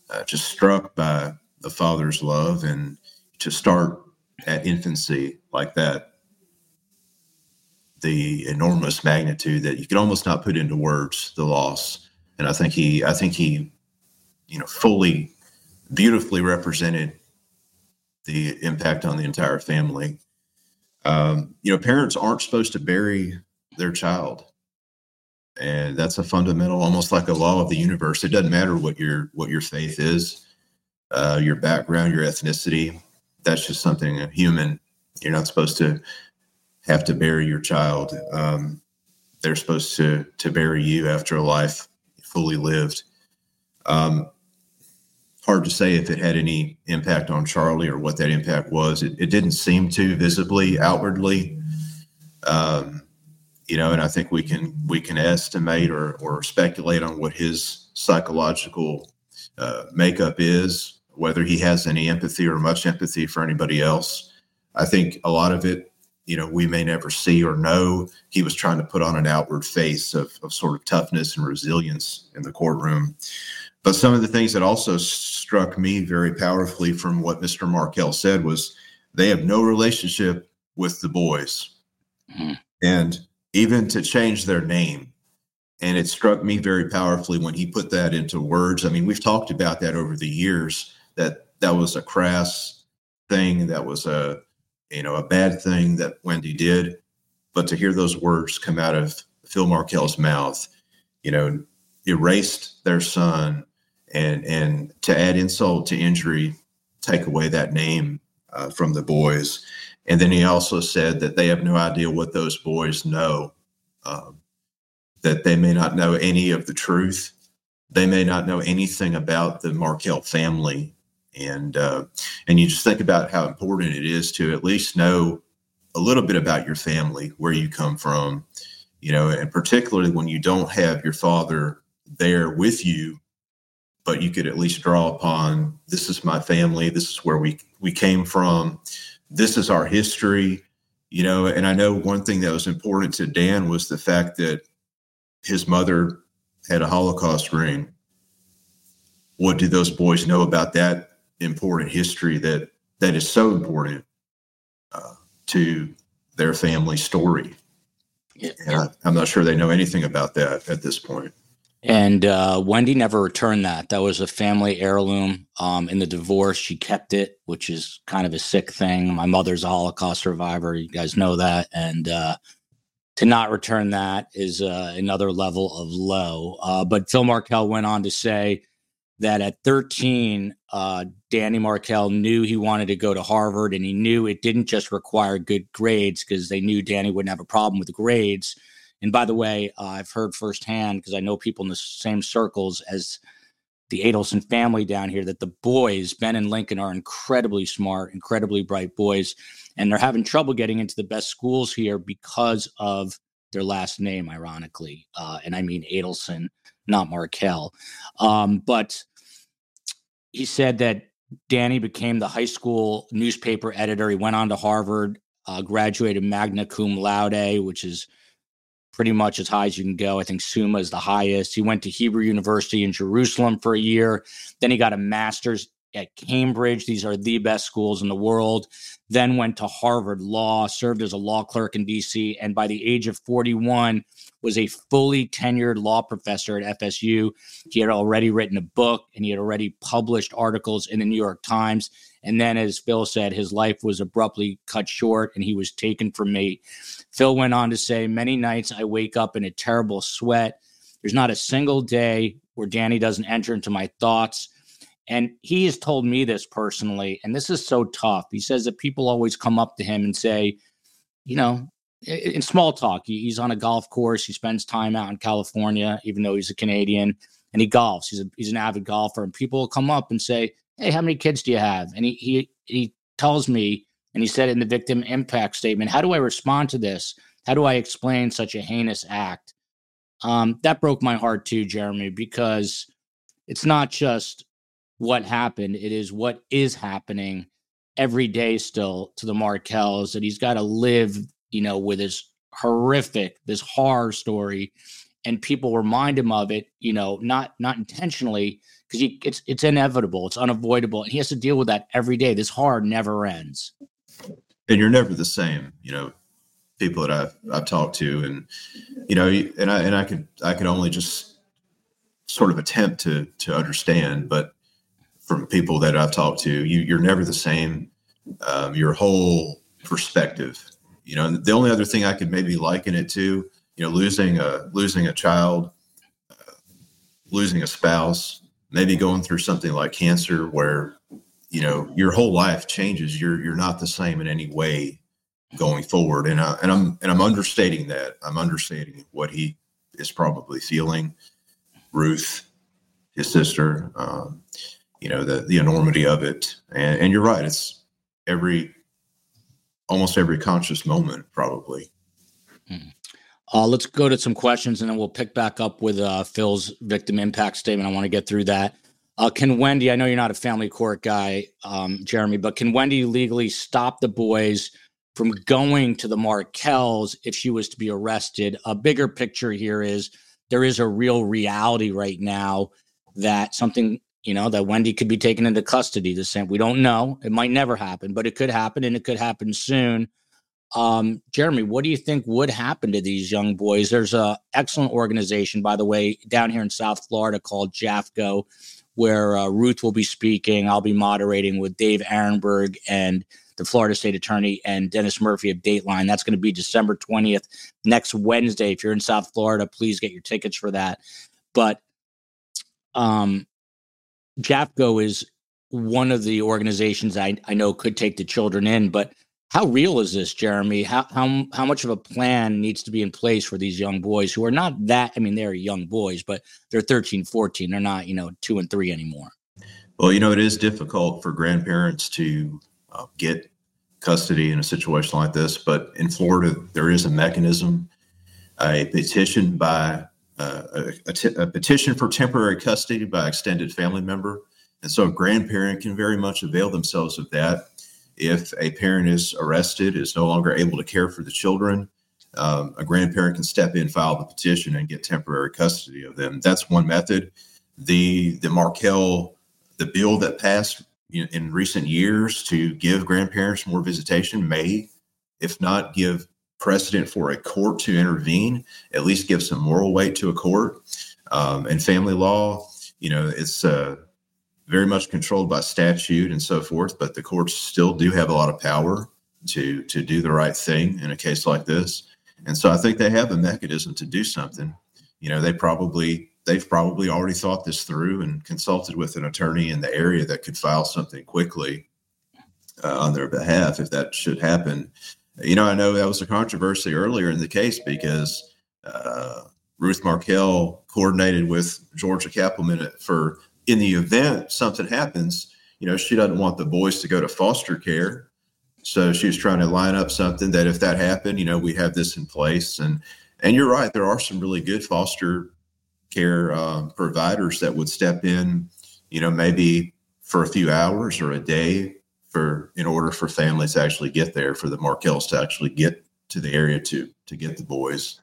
uh, just struck by the father's love. And to start at infancy like that, the enormous magnitude that you could almost not put into words, the loss. And I think he, I think he you know, fully, beautifully represented the impact on the entire family. Um, you know, parents aren't supposed to bury their child, and that's a fundamental, almost like a law of the universe. It doesn't matter what your what your faith is, uh, your background, your ethnicity. That's just something human. You're not supposed to have to bury your child. Um, they're supposed to to bury you after a life fully lived. Um, hard to say if it had any impact on Charlie or what that impact was. It, it didn't seem to visibly, outwardly. Um, you know, and I think we can we can estimate or or speculate on what his psychological uh, makeup is, whether he has any empathy or much empathy for anybody else. I think a lot of it, you know, we may never see or know. He was trying to put on an outward face of, of sort of toughness and resilience in the courtroom. But some of the things that also struck me very powerfully from what Mr. Markel said was they have no relationship with the boys. Mm-hmm. And even to change their name. And it struck me very powerfully when he put that into words. I mean, we've talked about that over the years that that was a crass thing, that was a you know a bad thing that Wendi did. But to hear those words come out of Phil Markel's mouth, you know, erased their son and and to add insult to injury, take away that name uh, from the boys. And then he also said that they have no idea what those boys know, um, that they may not know any of the truth. They may not know anything about the Markel family. And uh, and you just think about how important it is to at least know a little bit about your family, where you come from, you know, and particularly when you don't have your father there with you but you could at least draw upon this is my family. This is where we we came from. This is our history you know? And i know one thing that was important to dan was the fact that his mother had a holocaust ring. What do those boys know about that important history that that is so important uh, to their family story yeah. and I, i'm not sure they know anything about that at this point. point and uh, Wendi never returned that. That was a family heirloom. Um, in the divorce, she kept it, which is kind of a sick thing. My mother's a Holocaust survivor. You guys know that. And uh, to not return that is uh, another level of low. Uh, but Phil Markel went on to say that at 13, uh, Danny Markel knew he wanted to go to Harvard and he knew it didn't just require good grades because they knew Danny wouldn't have a problem with grades and by the way, uh, I've heard firsthand because I know people in the same circles as the Adelson family down here that the boys, Ben and Lincoln, are incredibly smart, incredibly bright boys, and they're having trouble getting into the best schools here because of their last name, ironically. Uh, and I mean Adelson, not Markel. Um, but he said that Danny became the high school newspaper editor. He went on to Harvard, uh, graduated magna cum laude, which is pretty much as high as you can go. I think Summa is the highest. He went to Hebrew University in Jerusalem for a year. Then he got a master's at Cambridge. These are the best schools in the world. Then went to Harvard Law, served as a law clerk in DC, and by the age of 41 was a fully tenured law professor at FSU. He had already written a book and he had already published articles in the New York Times. And then, as Phil said, his life was abruptly cut short and he was taken from me. Phil went on to say, Many nights I wake up in a terrible sweat. There's not a single day where Danny doesn't enter into my thoughts. And he has told me this personally, and this is so tough. He says that people always come up to him and say, you know, in small talk, he's on a golf course. He spends time out in California, even though he's a Canadian, and he golfs. He's a, he's an avid golfer, and people will come up and say, "Hey, how many kids do you have?" And he he he tells me, and he said in the victim impact statement, "How do I respond to this? How do I explain such a heinous act?" Um, that broke my heart too, Jeremy, because it's not just what happened; it is what is happening every day still to the Markels that he's got to live you know, with this horrific, this horror story, and people remind him of it, you know, not not intentionally, because it's it's inevitable, it's unavoidable, and he has to deal with that every day. This horror never ends. And you're never the same, you know. People that I've I've talked to, and you know, and I and I could I could only just sort of attempt to to understand, but from people that I've talked to, you you're never the same. Um, your whole perspective you know, the only other thing I could maybe liken it to, you know, losing a losing a child, uh, losing a spouse, maybe going through something like cancer, where you know your whole life changes. You're you're not the same in any way going forward, and I, and I'm and I'm understating that. I'm understating what he is probably feeling. Ruth, his sister, um, you know, the the enormity of it, and and you're right. It's every almost every conscious moment, probably. Hmm. Uh, let's go to some questions and then we'll pick back up with uh, Phil's victim impact statement. I want to get through that. Uh, can Wendi, I know you're not a family court guy, um, Jeremy, but can Wendi legally stop the boys from going to the Markels if she was to be arrested? A bigger picture here is there is a real reality right now that something you know, that Wendi could be taken into custody. The same, we don't know. It might never happen, but it could happen and it could happen soon. Um, Jeremy, what do you think would happen to these young boys? There's a excellent organization, by the way, down here in South Florida called JAFCO, where uh, Ruth will be speaking. I'll be moderating with Dave Aronberg and the Florida State Attorney and Dennis Murphy of Dateline. That's going to be December 20th, next Wednesday. If you're in South Florida, please get your tickets for that. But um, JAFCO is one of the organizations I, I know could take the children in, but how real is this, Jeremy? How, how how much of a plan needs to be in place for these young boys who are not that I mean they're young boys, but they're 13, 14. They're not, you know, 2 and 3 anymore. Well, you know, it is difficult for grandparents to uh, get custody in a situation like this, but in Florida there is a mechanism, a petition by a petition for temporary custody by extended family member. And so a grandparent can very much avail themselves of that. If a parent is arrested, is no longer able to care for the children, um, a grandparent can step in, file the petition, and get temporary custody of them. That's one method. The the Markel, the bill that passed in recent years to give grandparents more visitation may, if not give precedent for a court to intervene, at least give some moral weight to a court. Um, and family law, you know, it's uh, very much controlled by statute and so forth, but the courts still do have a lot of power to to do the right thing in a case like this. And so I think they have a mechanism to do something. You know, they probably they've probably already thought this through and consulted with an attorney in the area that could file something quickly uh, on their behalf if that should happen. You know, I know that was a controversy earlier in the case because uh, Ruth Markel coordinated with Georgia Cappleman for in the event something happens, you know, she doesn't want the boys to go to foster care. So she was trying to line up something that if that happened, you know, we have this in place. And and you're right, there are some really good foster care um, providers that would step in, you know, maybe for a few hours or a day for in order for families to actually get there, for the Markels to actually get to the area to to get the boys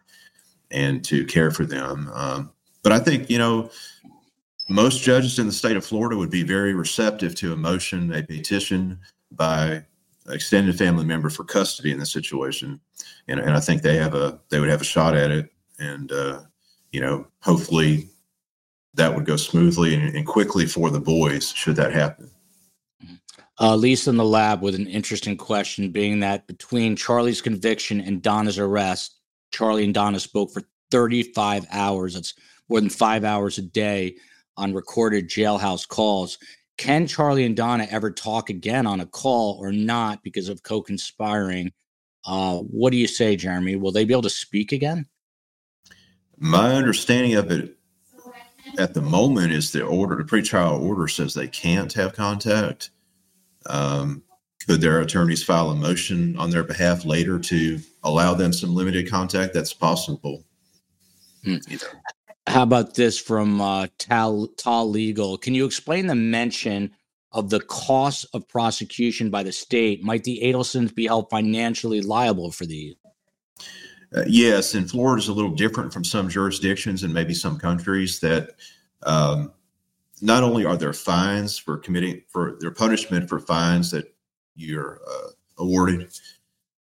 and to care for them. Um, but I think you know most judges in the state of Florida would be very receptive to a motion, a petition by extended family member for custody in this situation, and, and I think they have a they would have a shot at it, and uh, you know hopefully that would go smoothly and, and quickly for the boys should that happen. Uh, Lisa in the lab with an interesting question, being that between Charlie's conviction and Donna's arrest, Charlie and Donna spoke for 35 hours. That's more than five hours a day on recorded jailhouse calls. Can Charlie and Donna ever talk again on a call or not because of co conspiring? Uh, what do you say, Jeremy? Will they be able to speak again? My understanding of it at the moment is the order, the pretrial order says they can't have contact. Um, could their attorneys file a motion on their behalf later to allow them some limited contact? That's possible. Hmm. How about this from uh, Tal, Tal Legal? Can you explain the mention of the cost of prosecution by the state? Might the Adelsons be held financially liable for these? Uh, yes, and Florida is a little different from some jurisdictions and maybe some countries that um, not only are there fines for committing for their punishment for fines that you're uh, awarded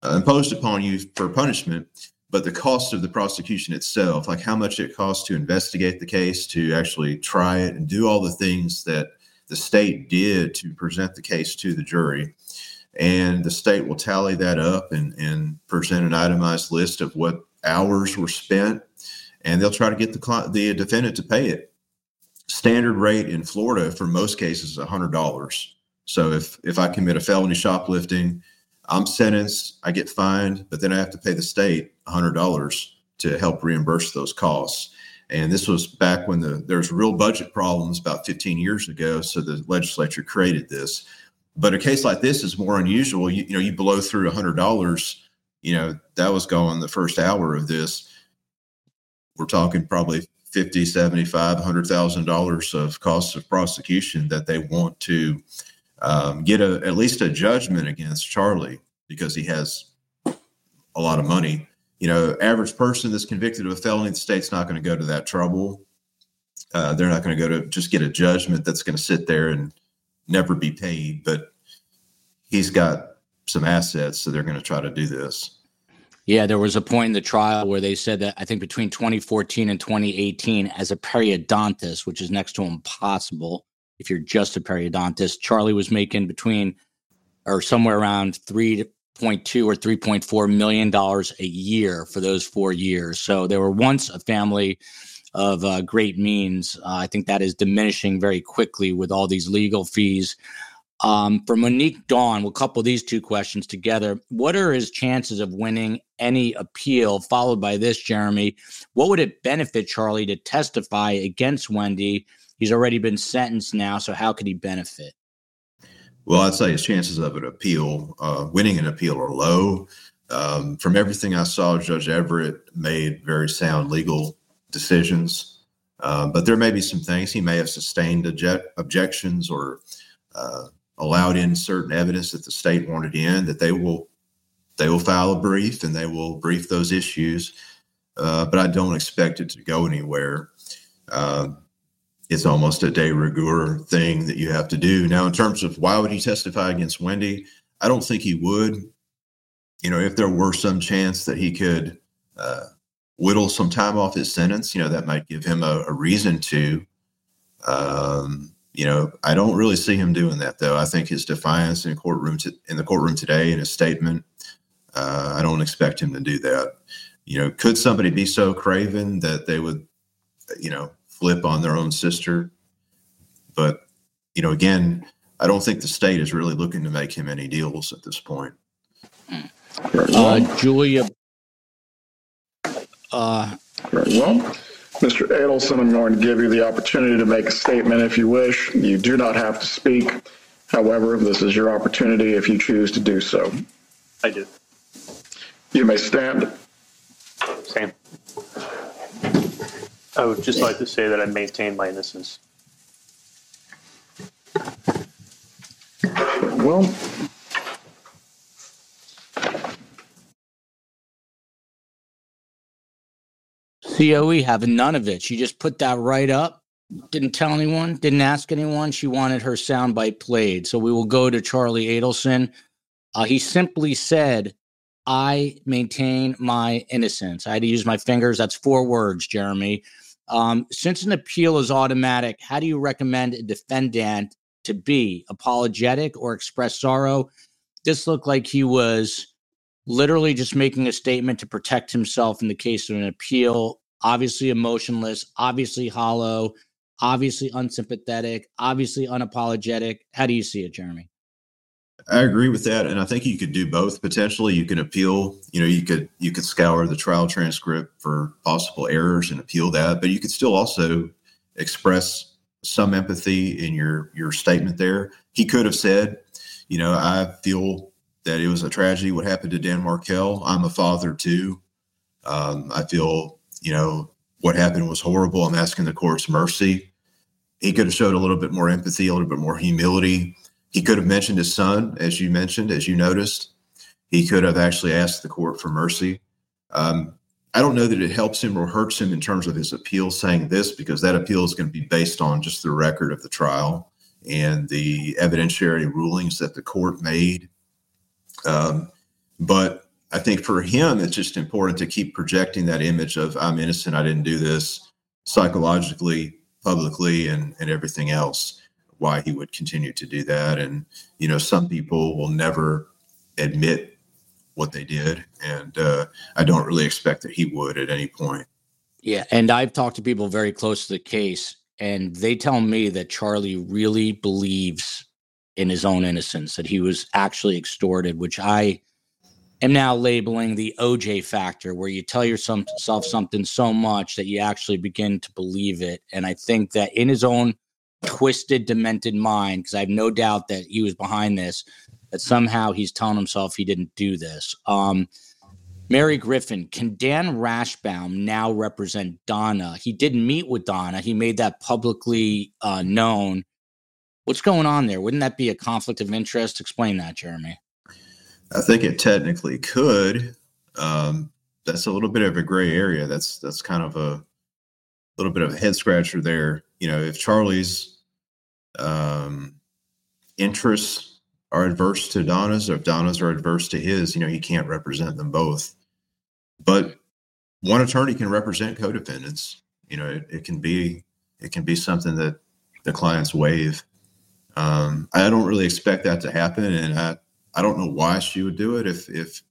uh, imposed upon you for punishment but the cost of the prosecution itself like how much it costs to investigate the case to actually try it and do all the things that the state did to present the case to the jury. And the state will tally that up and, and present an itemized list of what hours were spent and they'll try to get the, the defendant to pay it standard rate in Florida for most cases is $100. So if if I commit a felony shoplifting, I'm sentenced, I get fined, but then I have to pay the state $100 to help reimburse those costs. And this was back when the there's real budget problems about 15 years ago, so the legislature created this. But a case like this is more unusual. You, you know, you blow through $100, you know, that was going the first hour of this. We're talking probably 50 75 100000 dollars of costs of prosecution that they want to um, get a, at least a judgment against charlie because he has a lot of money. You know average person that's convicted of a felony the state's not going to go to that trouble. Uh, they're not going to go to just get a judgment that's going to sit there and never be paid but he's got some assets so they're going to try to do this yeah, there was a point in the trial where they said that I think between 2014 and 2018, as a periodontist, which is next to impossible if you're just a periodontist, Charlie was making between or somewhere around 3.2 or 3.4 million dollars a year for those four years. So they were once a family of uh, great means. Uh, I think that is diminishing very quickly with all these legal fees. Um, for Monique Dawn, we'll couple these two questions together. What are his chances of winning any appeal? Followed by this, Jeremy, what would it benefit Charlie to testify against Wendi? He's already been sentenced now, so how could he benefit? Well, I'd say his chances of an appeal, uh, winning an appeal, are low. Um, from everything I saw, Judge Everett made very sound legal decisions. Uh, but there may be some things he may have sustained object- objections or uh, allowed in certain evidence that the state wanted in, that they will they will file a brief and they will brief those issues. Uh, but I don't expect it to go anywhere. Uh, it's almost a de rigueur thing that you have to do. Now, in terms of why would he testify against Wendi, I don't think he would. You know, if there were some chance that he could uh, whittle some time off his sentence, you know, that might give him a, a reason to. Um, you know, I don't really see him doing that though. I think his defiance in courtroom to, in the courtroom today in his statement, uh, I don't expect him to do that. You know, could somebody be so craven that they would, you know, flip on their own sister? But you know, again, I don't think the state is really looking to make him any deals at this point. Uh, Julia. Uh, well. Mr. Adelson, I'm going to give you the opportunity to make a statement if you wish. You do not have to speak. However, this is your opportunity if you choose to do so. I do. You may stand. Same. I would just like to say that I maintain my innocence. Well, COE having none of it. She just put that right up. Didn't tell anyone, didn't ask anyone. She wanted her soundbite played. So we will go to Charlie Adelson. Uh, he simply said, I maintain my innocence. I had to use my fingers. That's four words, Jeremy. Um, since an appeal is automatic, how do you recommend a defendant to be? Apologetic or express sorrow? This looked like he was literally just making a statement to protect himself in the case of an appeal. Obviously emotionless, obviously hollow, obviously unsympathetic, obviously unapologetic. How do you see it, Jeremy? I agree with that, and I think you could do both. Potentially, you can appeal. You know, you could you could scour the trial transcript for possible errors and appeal that, but you could still also express some empathy in your your statement. There, he could have said, you know, I feel that it was a tragedy what happened to Dan Markel. I'm a father too. Um, I feel, you know, what happened was horrible. I'm asking the court's mercy. He could have showed a little bit more empathy, a little bit more humility he could have mentioned his son, as you mentioned, as you noticed. He could have actually asked the court for mercy. Um, I don't know that it helps him or hurts him in terms of his appeal saying this, because that appeal is going to be based on just the record of the trial and the evidentiary rulings that the court made. Um, but I think for him, it's just important to keep projecting that image of I'm innocent, I didn't do this psychologically, publicly, and, and everything else why he would continue to do that. And, you know, some people will never admit what they did. And uh, I don't really expect that he would at any point. Yeah. And I've talked to people very close to the case, and they tell me that Charlie really believes in his own innocence, that he was actually extorted, which I am now labeling the OJ factor, where you tell yourself something so much that you actually begin to believe it. And I think that in his own twisted, demented mind, because I have no doubt that he was behind this, that somehow he's telling himself he didn't do this. Um, Mary Griffin, can Dan Rashbaum now represent Donna? He didn't meet with Donna. He made that publicly uh, known. What's going on there? Wouldn't that be a conflict of interest? Explain that, Jeremy. I think it technically could. Um, that's a little bit of a gray area. That's that's kind of a little bit of a head scratcher there. You know, if Charlie's um, interests are adverse to Donna's, or if Donna's are adverse to his, you know, he can't represent them both. But one attorney can represent co-defendants. You know, it, it can be it can be something that the clients waive. Um, I don't really expect that to happen, and I I don't know why she would do it if if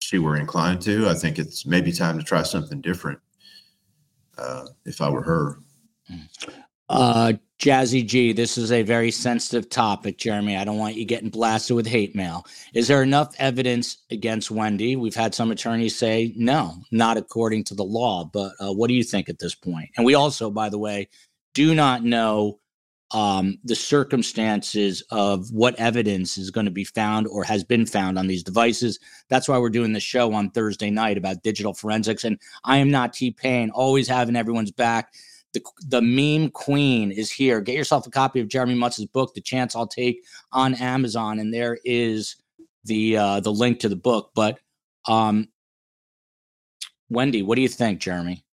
she were inclined to. I think it's maybe time to try something different. Uh, if I were her. Uh, Jazzy G, this is a very sensitive topic, Jeremy. I don't want you getting blasted with hate mail. Is there enough evidence against Wendi? We've had some attorneys say no, not according to the law. But uh, what do you think at this point? And we also, by the way, do not know um, the circumstances of what evidence is going to be found or has been found on these devices. That's why we're doing the show on Thursday night about digital forensics. And I am not T Pain, always having everyone's back. The, the meme queen is here. Get yourself a copy of Jeremy Mutz's book, The Chance I'll Take, on Amazon, and there is the uh, the link to the book. But um, Wendi, what do you think, Jeremy?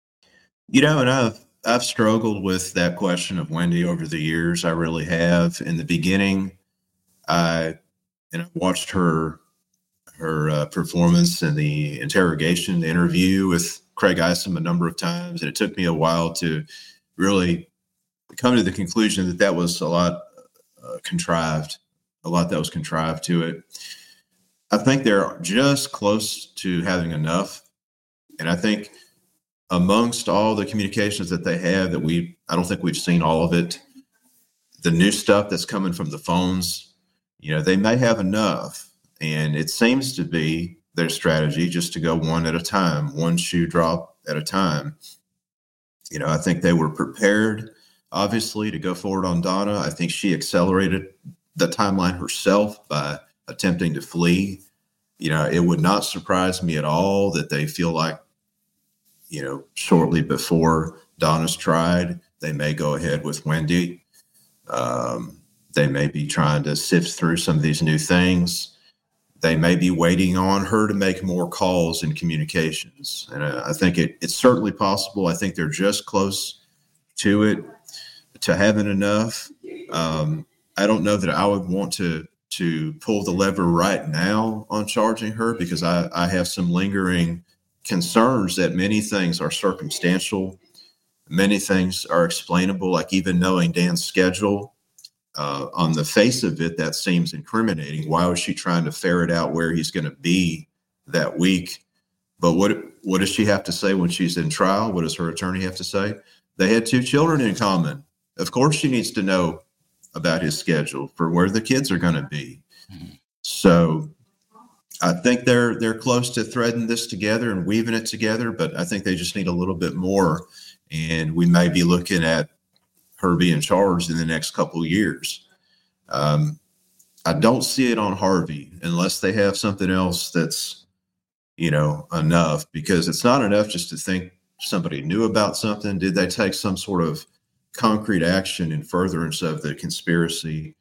You know, and I've I've struggled with that question of Wendi over the years. I really have. In the beginning, I and I watched her her uh, performance in the interrogation, the interview with Craig Isom a number of times, and it took me a while to really come to the conclusion that that was a lot uh, contrived, a lot that was contrived to it. I think they're just close to having enough, and I think amongst all the communications that they have that we I don't think we've seen all of it. The new stuff that's coming from the phones, you know, they may have enough. And it seems to be their strategy just to go one at a time, one shoe drop at a time. you know, I think they were prepared, obviously, to go forward on Donna. I think she accelerated the timeline herself by attempting to flee. You know, it would not surprise me at all that they feel like, you know, shortly before Donna's tried, they may go ahead with Wendi. Um, they may be trying to sift through some of these new things. They may be waiting on her to make more calls and communications. And I, I think it, it's certainly possible. I think they're just close to it, to having enough. Um, I don't know that I would want to to pull the lever right now on charging her because I, I have some lingering concerns that many things are circumstantial, many things are explainable, like even knowing Dan's schedule. Uh, on the face of it, that seems incriminating. Why was she trying to ferret out where he's going to be that week? But what what does she have to say when she's in trial? What does her attorney have to say? They had two children in common. Of course, she needs to know about his schedule for where the kids are going to be. So I think they're they're close to threading this together and weaving it together, but I think they just need a little bit more. And we may be looking at her being charged in the next couple years. Um, I don't see it on Harvey unless they have something else that's, you know, enough because it's not enough just to think somebody knew about something. Did they take some sort of concrete action in furtherance of the conspiracy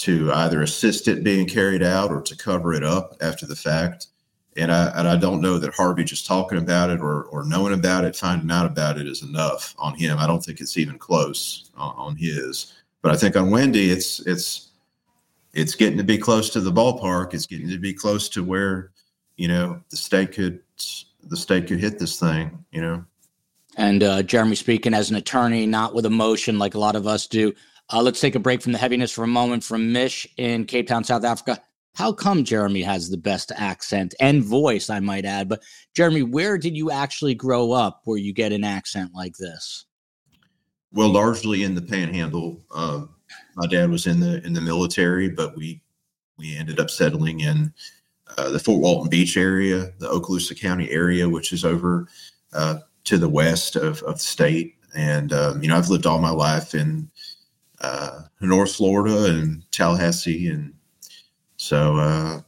to either assist it being carried out or to cover it up after the fact? And I and I don't know that Harvey just talking about it or or knowing about it, finding out about it is enough on him. I don't think it's even close on, on his. But I think on Wendi, it's it's it's getting to be close to the ballpark. It's getting to be close to where you know the state could the state could hit this thing. You know. And uh, Jeremy speaking as an attorney, not with emotion like a lot of us do. Uh, let's take a break from the heaviness for a moment from Mish in Cape Town, South Africa. How come Jeremy has the best accent and voice, I might add? But Jeremy, where did you actually grow up where you get an accent like this? Well, largely in the Panhandle. Uh, my dad was in the in the military, but we we ended up settling in uh, the Fort Walton Beach area, the Okaloosa County area, which is over uh, to the west of, of the state. And um, you know, I've lived all my life in uh, North Florida and Tallahassee, and so uh,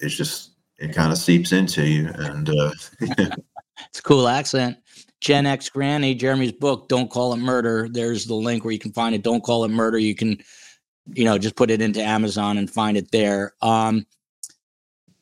it's just it kind of seeps into you. And uh, it's a cool accent. Gen X Granny, Jeremy's book, Don't Call It Murder. There's the link where you can find it. Don't Call It Murder. You can, you know, just put it into Amazon and find it there. Um,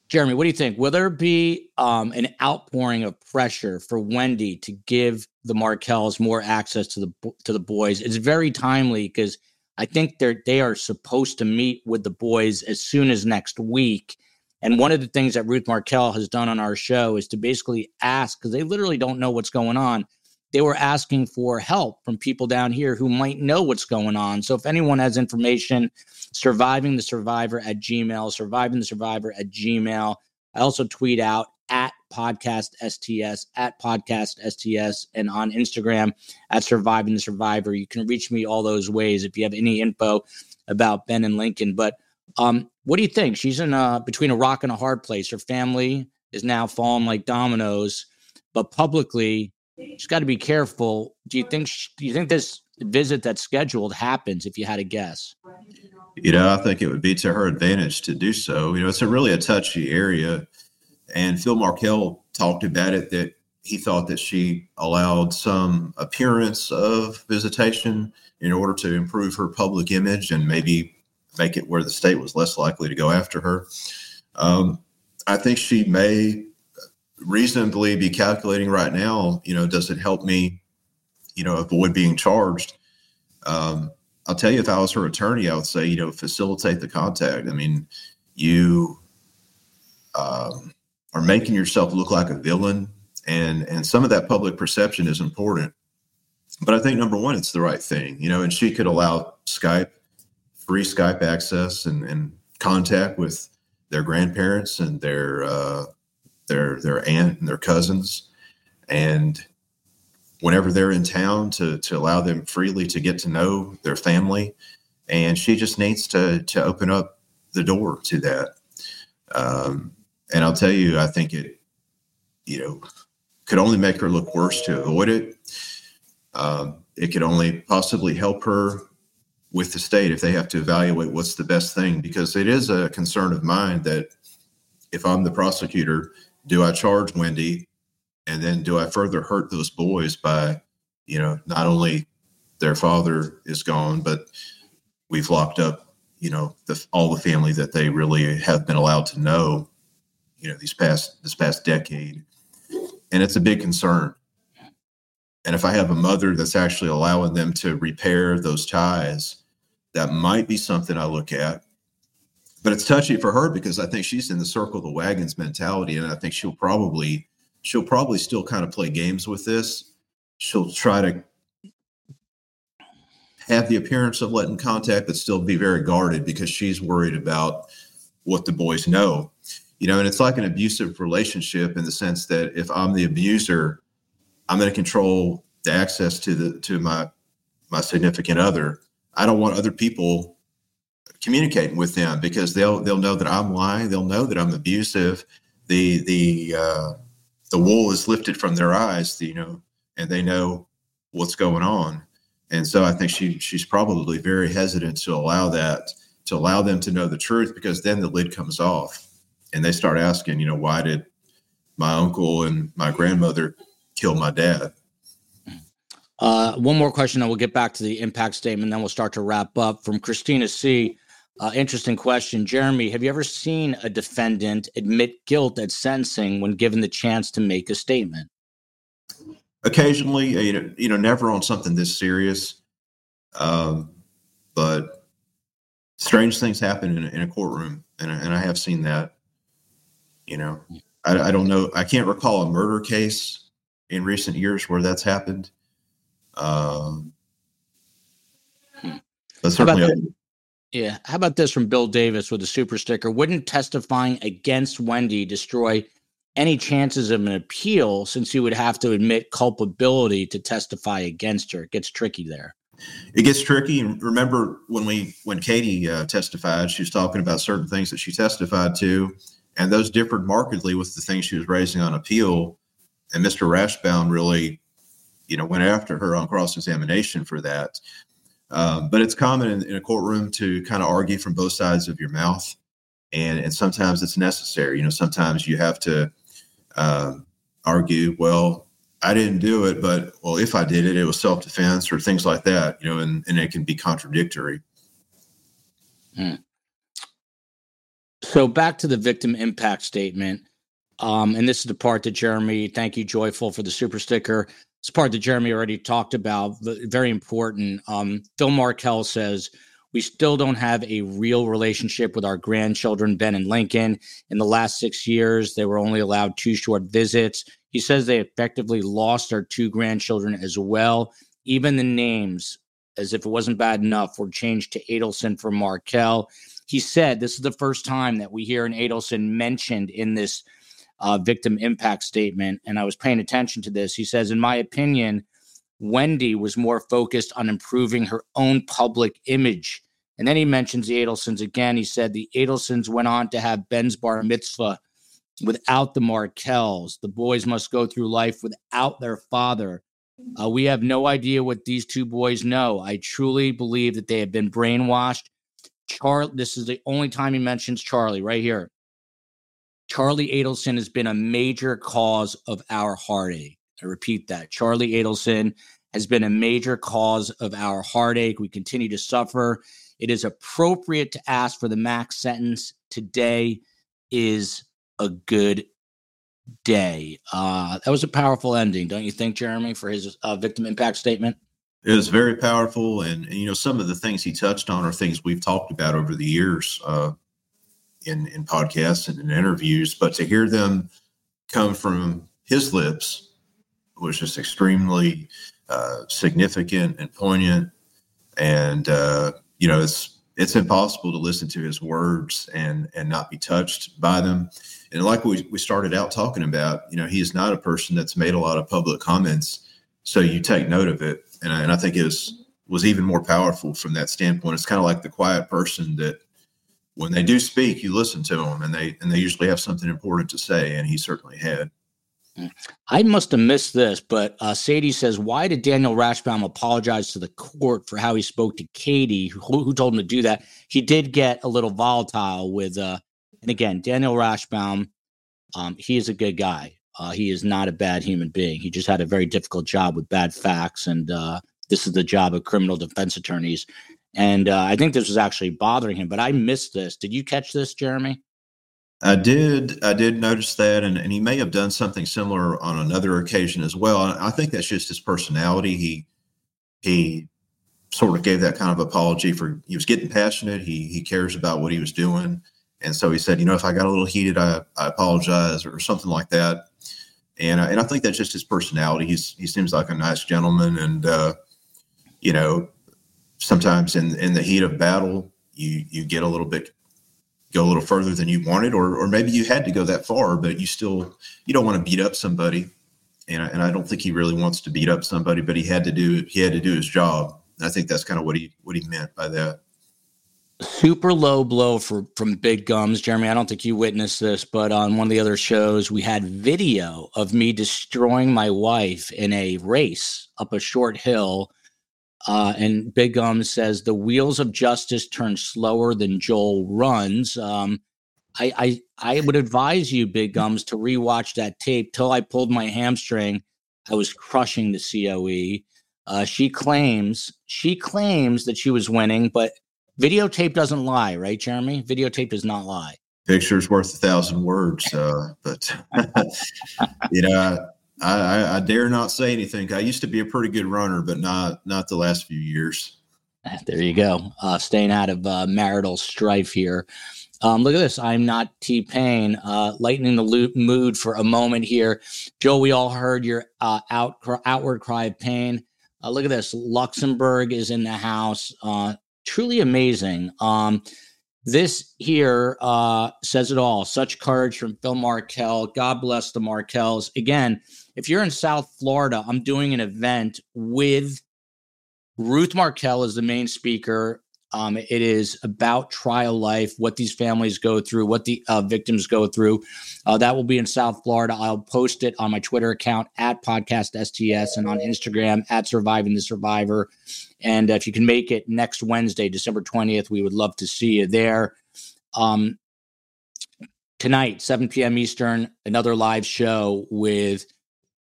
Jeremy, what do you think? Will there be um, an outpouring of pressure for Wendi to give the Markels more access to the to the boys? It's very timely because I think they're they are supposed to meet with the boys as soon as next week. And one of the things that Ruth Markel has done on our show is to basically ask because they literally don't know what's going on. They were asking for help from people down here who might know what's going on. So if anyone has information, surviving the survivor at Gmail, surviving the survivor at Gmail. I also tweet out at podcast STS, at podcast STS, and on Instagram at surviving the survivor. You can reach me all those ways if you have any info about Ben and Lincoln. But um, what do you think? She's in a, between a rock and a hard place. Her family is now falling like dominoes, but publicly, she's got to be careful. Do you think? She, do you think this visit that's scheduled happens? If you had a guess, you know, I think it would be to her advantage to do so. You know, it's a really a touchy area, and Phil Markel talked about it that he thought that she allowed some appearance of visitation in order to improve her public image and maybe make it where the state was less likely to go after her. Um, I think she may reasonably be calculating right now, you know, does it help me, you know, avoid being charged? Um, I'll tell you, if I was her attorney, I would say, you know, facilitate the contact. I mean, you um, are making yourself look like a villain, and and some of that public perception is important. But I think number one, it's the right thing, you know. And she could allow Skype, free Skype access, and and contact with their grandparents and their uh, their their aunt and their cousins, and whenever they're in town to to allow them freely to get to know their family, and she just needs to to open up the door to that. Um, and I'll tell you, I think it, you know, could only make her look worse to avoid it. Um, it could only possibly help her with the state if they have to evaluate what's the best thing, because it is a concern of mine that if I'm the prosecutor, do I charge Wendi, and then do I further hurt those boys by, you know, not only their father is gone, but we've locked up, you know, the, all the family that they really have been allowed to know, you know, these past this past decade, and it's a big concern. And if I have a mother that's actually allowing them to repair those ties, that might be something I look at. But it's touchy for her because I think she's in the circle of the wagons mentality, and I think she'll probably she'll probably still kind of play games with this. She'll try to have the appearance of letting contact, but still be very guarded because she's worried about what the boys know. You know, and it's like an abusive relationship in the sense that if I'm the abuser, I'm going to control the access to the to my my significant other. I don't want other people communicating with them because they'll they'll know that I'm lying. They'll know that I'm abusive. The the uh, the wool is lifted from their eyes, you know, and they know what's going on. And so I think she she's probably very hesitant to allow that to allow them to know the truth because then the lid comes off and they start asking, you know, why did my uncle and my grandmother kill my dad? Uh, one more question, then we'll get back to the impact statement. Then we'll start to wrap up. From Christina C. Uh, interesting question, Jeremy. Have you ever seen a defendant admit guilt at sentencing when given the chance to make a statement? Occasionally, you know, you know, never on something this serious, um, but strange things happen in, in a courtroom, and, and I have seen that. You know, I, I don't know. I can't recall a murder case in recent years where that's happened. Um, but How certainly, thi- yeah. How about this from Bill Davis with a super sticker? Wouldn't testifying against Wendi destroy any chances of an appeal since you would have to admit culpability to testify against her? It gets tricky there. it gets tricky. And remember when we when Katie uh, testified, she was talking about certain things that she testified to, and those differed markedly with the things she was raising on appeal. And Mr. Rashbaum really, you know, went after her on cross examination for that. Um, but it's common in, in a courtroom to kind of argue from both sides of your mouth, and and sometimes it's necessary. You know, sometimes you have to um, argue. Well, I didn't do it, but well, if I did it, it was self defense or things like that. You know, and and it can be contradictory. So back to the victim impact statement. Um, and this is the part that Jeremy, thank you, Joyful, for the super sticker. It's part that Jeremy already talked about, very important. Um, Phil Markel says, We still don't have a real relationship with our grandchildren, Ben and Lincoln. In the last six years, they were only allowed two short visits. He says they effectively lost their two grandchildren as well. Even the names, as if it wasn't bad enough, were changed to Adelson for Markel he said this is the first time that we hear an Adelson mentioned in this uh, victim impact statement. And I was paying attention to this. He says, in my opinion, Wendi was more focused on improving her own public image. And then he mentions the Adelsons again. He said the Adelsons went on to have Ben's bar mitzvah without the Markels. The boys must go through life without their father. Uh, we have no idea what these two boys know. I truly believe that they have been brainwashed Char. This is the only time he mentions Charlie right here. Charlie Adelson has been a major cause of our heartache. I repeat that. Charlie Adelson has been a major cause of our heartache. We continue to suffer. It is appropriate to ask for the max sentence. Today is a good day. Uh, that was a powerful ending, don't you think, Jeremy, for his uh, victim impact statement? It was very powerful, and, and you know some of the things he touched on are things we've talked about over the years uh, in in podcasts and in interviews. But to hear them come from his lips was just extremely uh, significant and poignant. And uh, you know, it's it's impossible to listen to his words and and not be touched by them. And like we we started out talking about, you know, he is not a person that's made a lot of public comments, so you take note of it. And I, and I think it was even more powerful from that standpoint. It's kind of like the quiet person that when they do speak, you listen to them, and they and they usually have something important to say, and he certainly had. I must have missed this, but uh, Sadie says, "Why did Daniel Rashbaum apologize to the court for how he spoke to Katie, who, who told him to do that?" He did get a little volatile with, uh, and again, Daniel Rashbaum. Um, he is a good guy. Uh, he is not a bad human being. He just had a very difficult job with bad facts, and uh, this is the job of criminal defense attorneys. And uh, I think this was actually bothering him. But I missed this. Did you catch this, Jeremy? I did. I did notice that, and, and he may have done something similar on another occasion as well. I think that's just his personality. He he sort of gave that kind of apology for he was getting passionate. He he cares about what he was doing, and so he said, you know, if I got a little heated, I, I apologize or something like that. And uh, and I think that's just his personality. He's he seems like a nice gentleman, and uh, you know, sometimes in in the heat of battle, you you get a little bit go a little further than you wanted, or or maybe you had to go that far, but you still you don't want to beat up somebody, and I, and I don't think he really wants to beat up somebody, but he had to do he had to do his job. I think that's kind of what he what he meant by that. Super low blow for from Big Gums, Jeremy. I don't think you witnessed this, but on one of the other shows, we had video of me destroying my wife in a race up a short hill uh, and Big gums says the wheels of justice turn slower than Joel runs. Um, I, I I would advise you, Big Gums, to rewatch that tape. Till I pulled my hamstring, I was crushing the COE. Uh, she claims she claims that she was winning, but videotape doesn't lie, right, Jeremy? Videotape does not lie. Picture's worth a thousand words, uh, but you know, I, I, I, dare not say anything. I used to be a pretty good runner, but not not the last few years. There you go. Uh, staying out of uh, marital strife here. Um, look at this. I'm not T Pain. Uh, lightening the loop mood for a moment here. Joe, we all heard your uh, out, outward cry of pain. Uh, look at this. Luxembourg is in the house. Uh, truly amazing. Um, this here uh, says it all. Such courage from Phil Markel. God bless the Markels. Again, if you're in South Florida, I'm doing an event with Ruth Markel as the main speaker. Um, it is about trial life, what these families go through, what the uh, victims go through. Uh, that will be in South Florida. I'll post it on my Twitter account at Podcast STS and on Instagram at Surviving the Survivor. And if you can make it next Wednesday, December 20th, we would love to see you there. Um, tonight, 7 p.m. Eastern, another live show with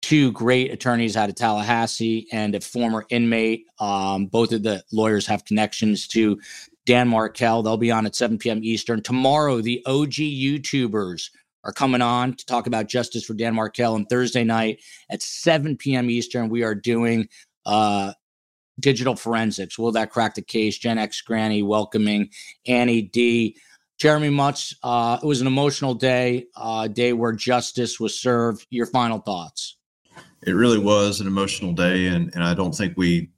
two great attorneys out of Tallahassee and a former inmate. Um, both of the lawyers have connections to Dan Markel. They'll be on at 7 p.m. Eastern. Tomorrow, the OG YouTubers are coming on to talk about justice for Dan Markel. And Thursday night at 7 p.m. Eastern, we are doing uh, digital forensics. Will that crack the case? Gen X Granny welcoming Annie D. Jeremy Mutz, uh, it was an emotional day, a uh, day where justice was served. Your final thoughts? It really was an emotional day, and and I don't think we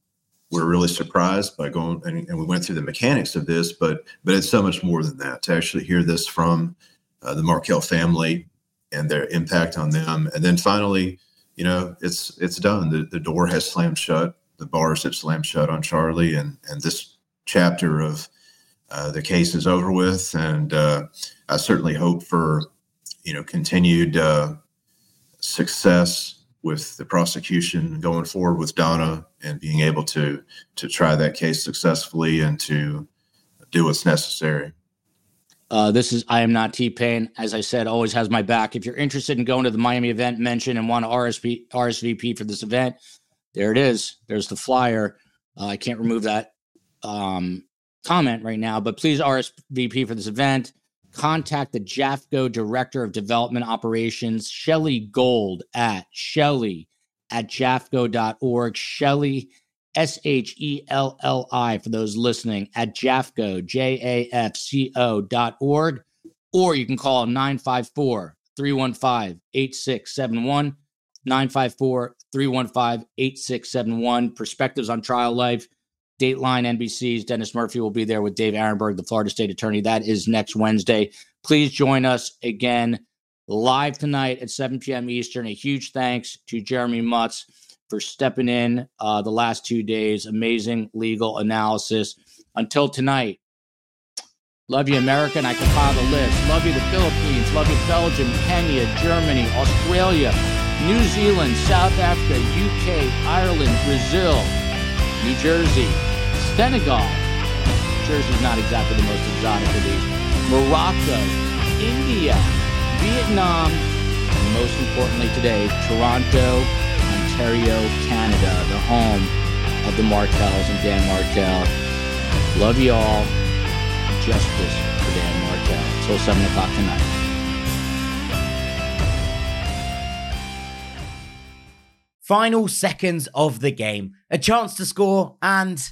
were really surprised by going and, and we went through the mechanics of this, but but it's so much more than that to actually hear this from uh, the Markel family and their impact on them, and then finally, you know, it's it's done. The the door has slammed shut. The bars have slammed shut on Charlie, and and this chapter of uh, the case is over with, and uh, I certainly hope for you know continued uh, success with the prosecution going forward with Donna and being able to to try that case successfully and to do what's necessary. Uh, this is I am not T Pain. As I said, always has my back. If you're interested in going to the Miami event, mention and want to RSVP for this event, there it is. There's the flyer. Uh, I can't remove that um, comment right now, but please RSVP for this event contact the JAFCO Director of Development Operations, Shelly Gold at Shelly at jafco.org. Shelly, S H E L L I, for those listening, at JAFCO, J A F C O dot org. Or you can call 954 315 8671. 954 315 8671. Perspectives on Trial Life. Dateline NBC's Dennis Murphy will be there with Dave Aronberg, the Florida State Attorney. That is next Wednesday. Please join us again live tonight at 7 p.m. Eastern. A huge thanks to Jeremy Mutz for stepping in uh, the last two days. Amazing legal analysis. Until tonight, love you, America, and I compile the list. Love you, the Philippines. Love you, Belgium, Kenya, Germany, Australia, New Zealand, South Africa, UK, Ireland, Brazil, New Jersey, Senegal. Jersey's not exactly the most exotic of these. Morocco, India, Vietnam, and most importantly today, Toronto, Ontario, Canada, the home of the Markels and Dan Markel. Love you all. Justice for Dan Markel. Till 7 o'clock tonight. Final seconds of the game. A chance to score, and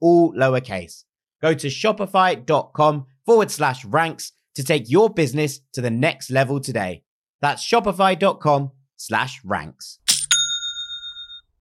all lowercase. Go to shopify.com forward slash ranks to take your business to the next level today. That's shopify.com slash ranks.